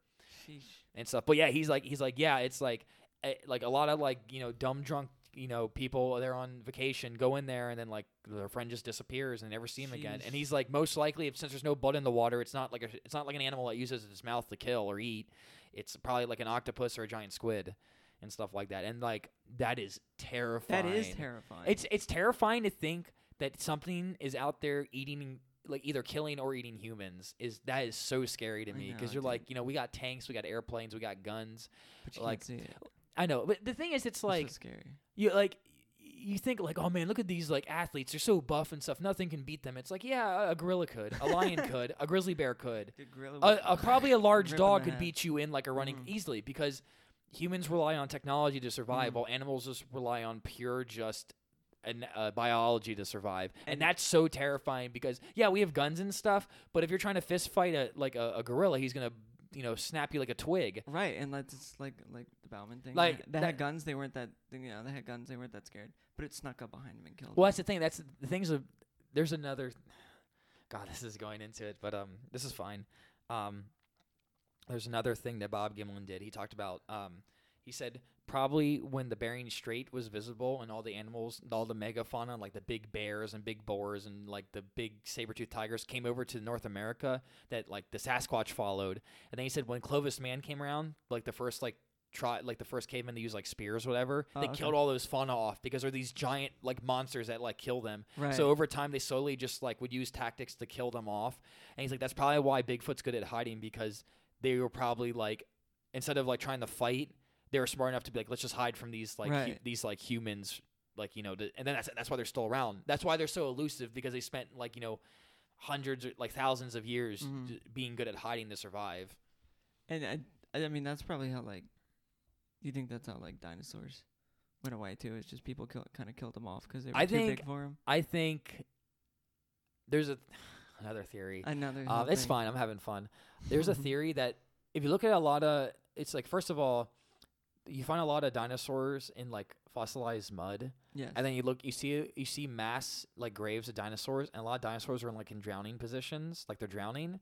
Sheesh. and stuff. But yeah, he's like he's like yeah, it's like eh, like a lot of like you know dumb drunk you know people they're on vacation go in there and then like their friend just disappears and they never see him again. And he's like most likely if since there's no blood in the water, it's not like a, it's not like an animal that uses its mouth to kill or eat. It's probably like an octopus or a giant squid and stuff like that. And like that is terrifying. That is terrifying. It's it's terrifying to think that something is out there eating like either killing or eating humans is that is so scary to me because you're dude. like you know we got tanks we got airplanes we got guns but you like, can't see it. I know but the thing is it's like so scary. you like you think like oh man look at these like athletes they're so buff and stuff nothing can beat them it's like yeah a gorilla could a lion could a grizzly bear could a, a, probably a large dog could beat you in like a running Mhm. easily because humans rely on technology to survive Mhm. while animals just rely on pure just an, uh, biology to survive and, And- that's so terrifying because yeah we have guns and stuff but if you're trying to fist fight a like a, a gorilla he's gonna you know snap you like a twig Right, and that's just like like the Bauman thing. Like, they, they that- had guns. They weren't that. You know, they had guns. They weren't that scared. But it snuck up behind him and killed him. well him. that's the thing that's the things of there's another god this is going into it but um this is fine um there's another thing that bob gymlan did he talked about um he said probably when the Bering Strait was visible and all the animals, all the megafauna, like the big bears and big boars and like the big saber-toothed tigers came over to North America, that like the Sasquatch followed. And then he said when Clovis Man came around, like the first like try like the first cavemen to use like spears or whatever, Oh, they okay. killed all those fauna off because they're these giant like monsters that like kill them. right. So over time, they slowly just like would use tactics to kill them off. And he's like, that's probably why Bigfoot's good at hiding because they were probably like, instead of like trying to fight, they were smart enough to be like, let's just hide from these like hu- these like humans, like you know, to, and then that's that's why they're still around. That's why they're so elusive because they spent like you know, hundreds or like thousands of years Mhm. being good at hiding to survive. and I, I mean, that's probably how like. You think that's how like dinosaurs went away too? It's just people kill, kind of killed them off because they were I too think- big for them. I think there's a another theory. Another. Uh, it's fine. I'm having fun. There's a theory that if you look at a lot of, it's like first of all, you find a lot of dinosaurs in like fossilized mud, and then you look, you see, you see mass like graves of dinosaurs, and a lot of dinosaurs are in like in drowning positions, like they're drowning.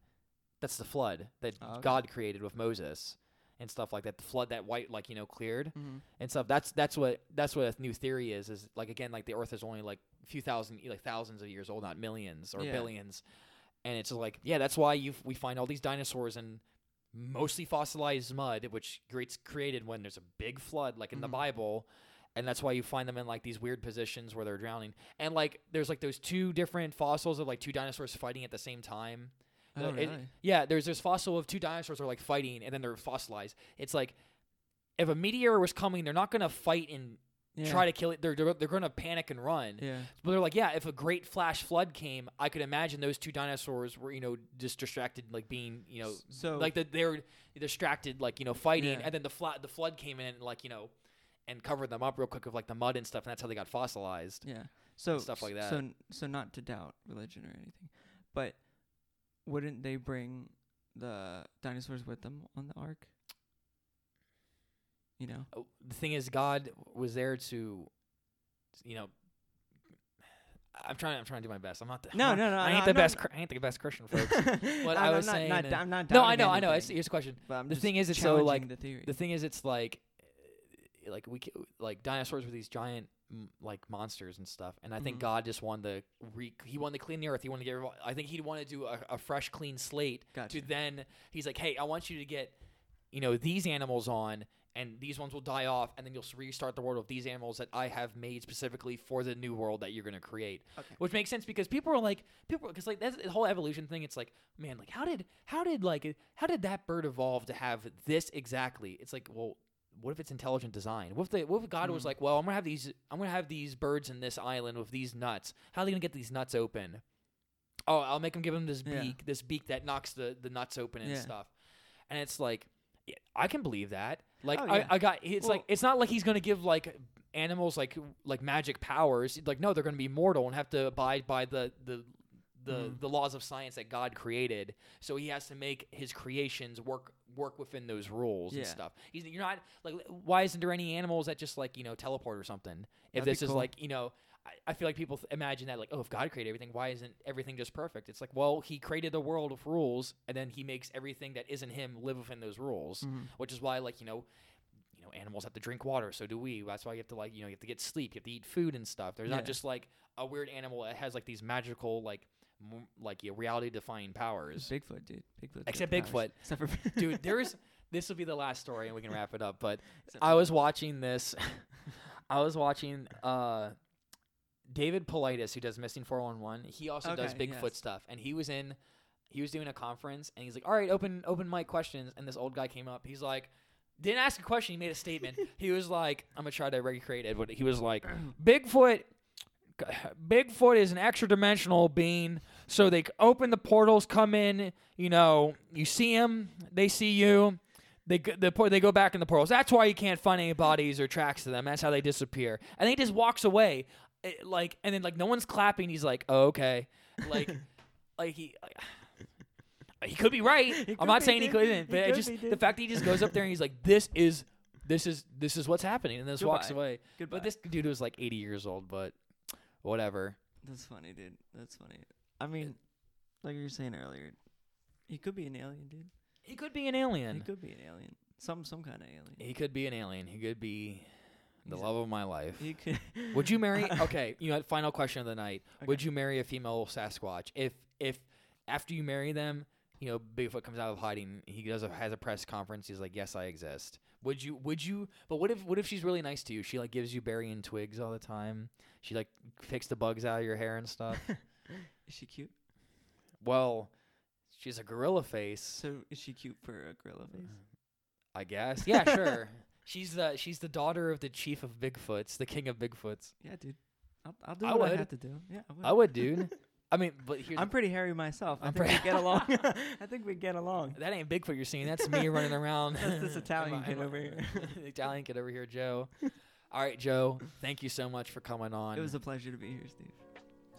That's the flood that Oh, okay. God created with Moses and stuff like that. The flood that white like you know cleared Mhm. and stuff. That's that's what that's what a new theory is. Is like again, like the Earth is only like a few thousand, like thousands of years old, not millions or Yeah. billions. And it's like, yeah, that's why you we find all these dinosaurs in mostly fossilized mud, which creates created when there's a big flood, like in the Mhm. Bible. And that's why you find them in like these weird positions where they're drowning. And like, there's like those two different fossils of like two dinosaurs fighting at the same time. Oh, it- really? Yeah, there's this fossil of two dinosaurs are like fighting, and then they're fossilized. It's like if a meteor was coming, they're not gonna fight and yeah. try to kill it. They're they're, they're gonna panic and run. Yeah. But they're like, yeah, if a great flash flood came, I could imagine those two dinosaurs were you know just distracted, like being you know so like that they were distracted, like you know fighting, Yeah. and then the flat the flood came in and like you know and covered them up real quick with like the mud and stuff, and that's how they got fossilized. Yeah. So stuff like that. So so not to doubt religion or anything, but wouldn't they bring the dinosaurs with them on the ark? You know. Uh, the thing is, God was there to, you know. I'm trying. I'm trying to do my best. I'm not. The, No, I'm not- no, no, I no, ain't the I'm best. I ain't the best Christian, folks. what I was not, saying not, I'm not no, I know. I know. It's, here's the question. but I'm the thing is, it's so, like, the theory. The thing is, it's like, uh, like we, like dinosaurs were these giant, like monsters and stuff. And I think Mhm. God just wanted to re. He wanted to clean the earth. He wanted to get. I think he wanted to do a, a fresh, clean slate. Gotcha. To then, he's like, hey, I want you to get, you know, these animals on. And these ones will die off, and then you'll restart the world with these animals that I have made specifically for the new world that you're going to create. Okay. Which makes sense because people are like, people, because like that's the whole evolution thing. It's like, man, like how did, how did like, how did that bird evolve to have this exactly? It's like, well, what if it's intelligent design? What if the, what if God was Mm. like, well, I'm gonna have these, I'm gonna have these birds in this island with these nuts. How are they gonna get these nuts open? Oh, I'll make them give them this Yeah. beak, this beak that knocks the the nuts open and Yeah. stuff. And it's like, I can believe that. Like, Oh, I, yeah. I got. It's Well- like it's not like he's gonna give like animals like like magic powers. Like, no, they're gonna be mortal and have to abide by the the the, Mhm. the laws of science that God created. So he has to make his creations work work within those rules and stuff. He's, you're not like why isn't there any animals that just like you know teleport or something? If That'd this is cool. like you know. I- I feel like people th- imagine that like, oh, if God created everything, why isn't everything just perfect? It's like, well, He created the world of rules, and then He makes everything that isn't Him live within those rules, Mhm. which is why, like, you know, you know, animals have to drink water, so do we. That's why you have to like, you know, you have to get sleep, you have to eat food and stuff. There's Yeah. not just like a weird animal that has like these magical, like, m- like yeah, reality-defying powers. Bigfoot, dude. Bigfoot. Except Bigfoot. Except for Dude, there's this will be the last story, and we can wrap it up. But I was watching this. I was watching uh, David Paulides, who does Missing 411. He also does Bigfoot yes. stuff, and he was in. He was doing a conference, and he's like, "All right, open open mic questions." And this old guy came up. He's like, didn't ask a question. He made a statement. he was like, "I'm gonna try to recreate it." But he was like, "Bigfoot." Bigfoot is an extra dimensional being, so they open the portals, come in. You know, you see him, they see you. They go, the they go back in the portals. That's why you can't find any bodies or tracks to them. That's how they disappear. And he just walks away, It- like, and then like no one's clapping. He's like, oh, okay, like, like he. Like, he could be right. He I'm not saying he couldn't, but it could just be, the fact that he just goes up there and he's like, "This is, this is, this is what's happening," and then just walks away. Goodbye. But this dude was like 80 years old, but whatever. That's funny, dude. That's funny. I mean, like you were saying earlier, he could be an alien, dude. He could be an alien. He could be an alien. Some some kind of alien. He could be an alien. He could be the love of my life. He could. Would you marry? Okay, you know, final question of the night. Would you marry a female Sasquatch if if after you marry them, you know, Bigfoot comes out of hiding, he does a, has a press conference. He's like, "Yes, I exist." Would you? Would you? But what if what if she's really nice to you? She like gives you berry and twigs all the time. She like picks the bugs out of your hair and stuff. Is she cute? well, she's a gorilla face, So is she cute for a gorilla face? I guess. Yeah, sure. She's the she's the daughter of the chief of Bigfoots, the king of Bigfoots. Yeah, dude. I'll, I'll do I what would. I have to do. Yeah, I would. I would, dude. I mean, but here's I'm pretty hairy myself. I I'm think pretty- we get along. I think we get along. That ain't Bigfoot you're seeing. That's me running around. That's this Italian kid over here. Italian kid over here, Joe. All right, Joe. Thank you so much for coming on. It was a pleasure to be here, Steve.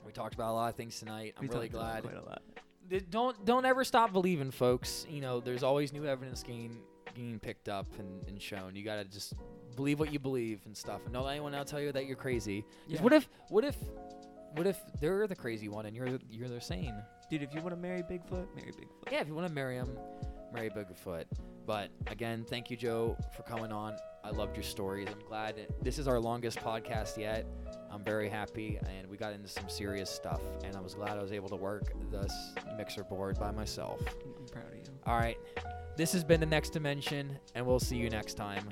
we talked about a lot of things tonight. I'm We really glad. Quite a lot. Don't don't ever stop believing, folks. You know, there's always new evidence getting getting picked up and, and shown. You gotta just believe what you believe and stuff, and don't let anyone else tell you that you're crazy. 'Cause Yeah. What if what if what if they're the crazy one and you're you're the sane? Dude, if you want to marry Bigfoot, marry Bigfoot. Yeah, if you want to marry him, marry Bigfoot. But again, thank you, Joe, for coming on. I loved your stories. I'm glad this is our longest podcast yet. I'm very happy, and we got into some serious stuff. And I was glad I was able to work this mixer board by myself. I'm proud of you. All right, this has been the next dimension, and we'll see you next time.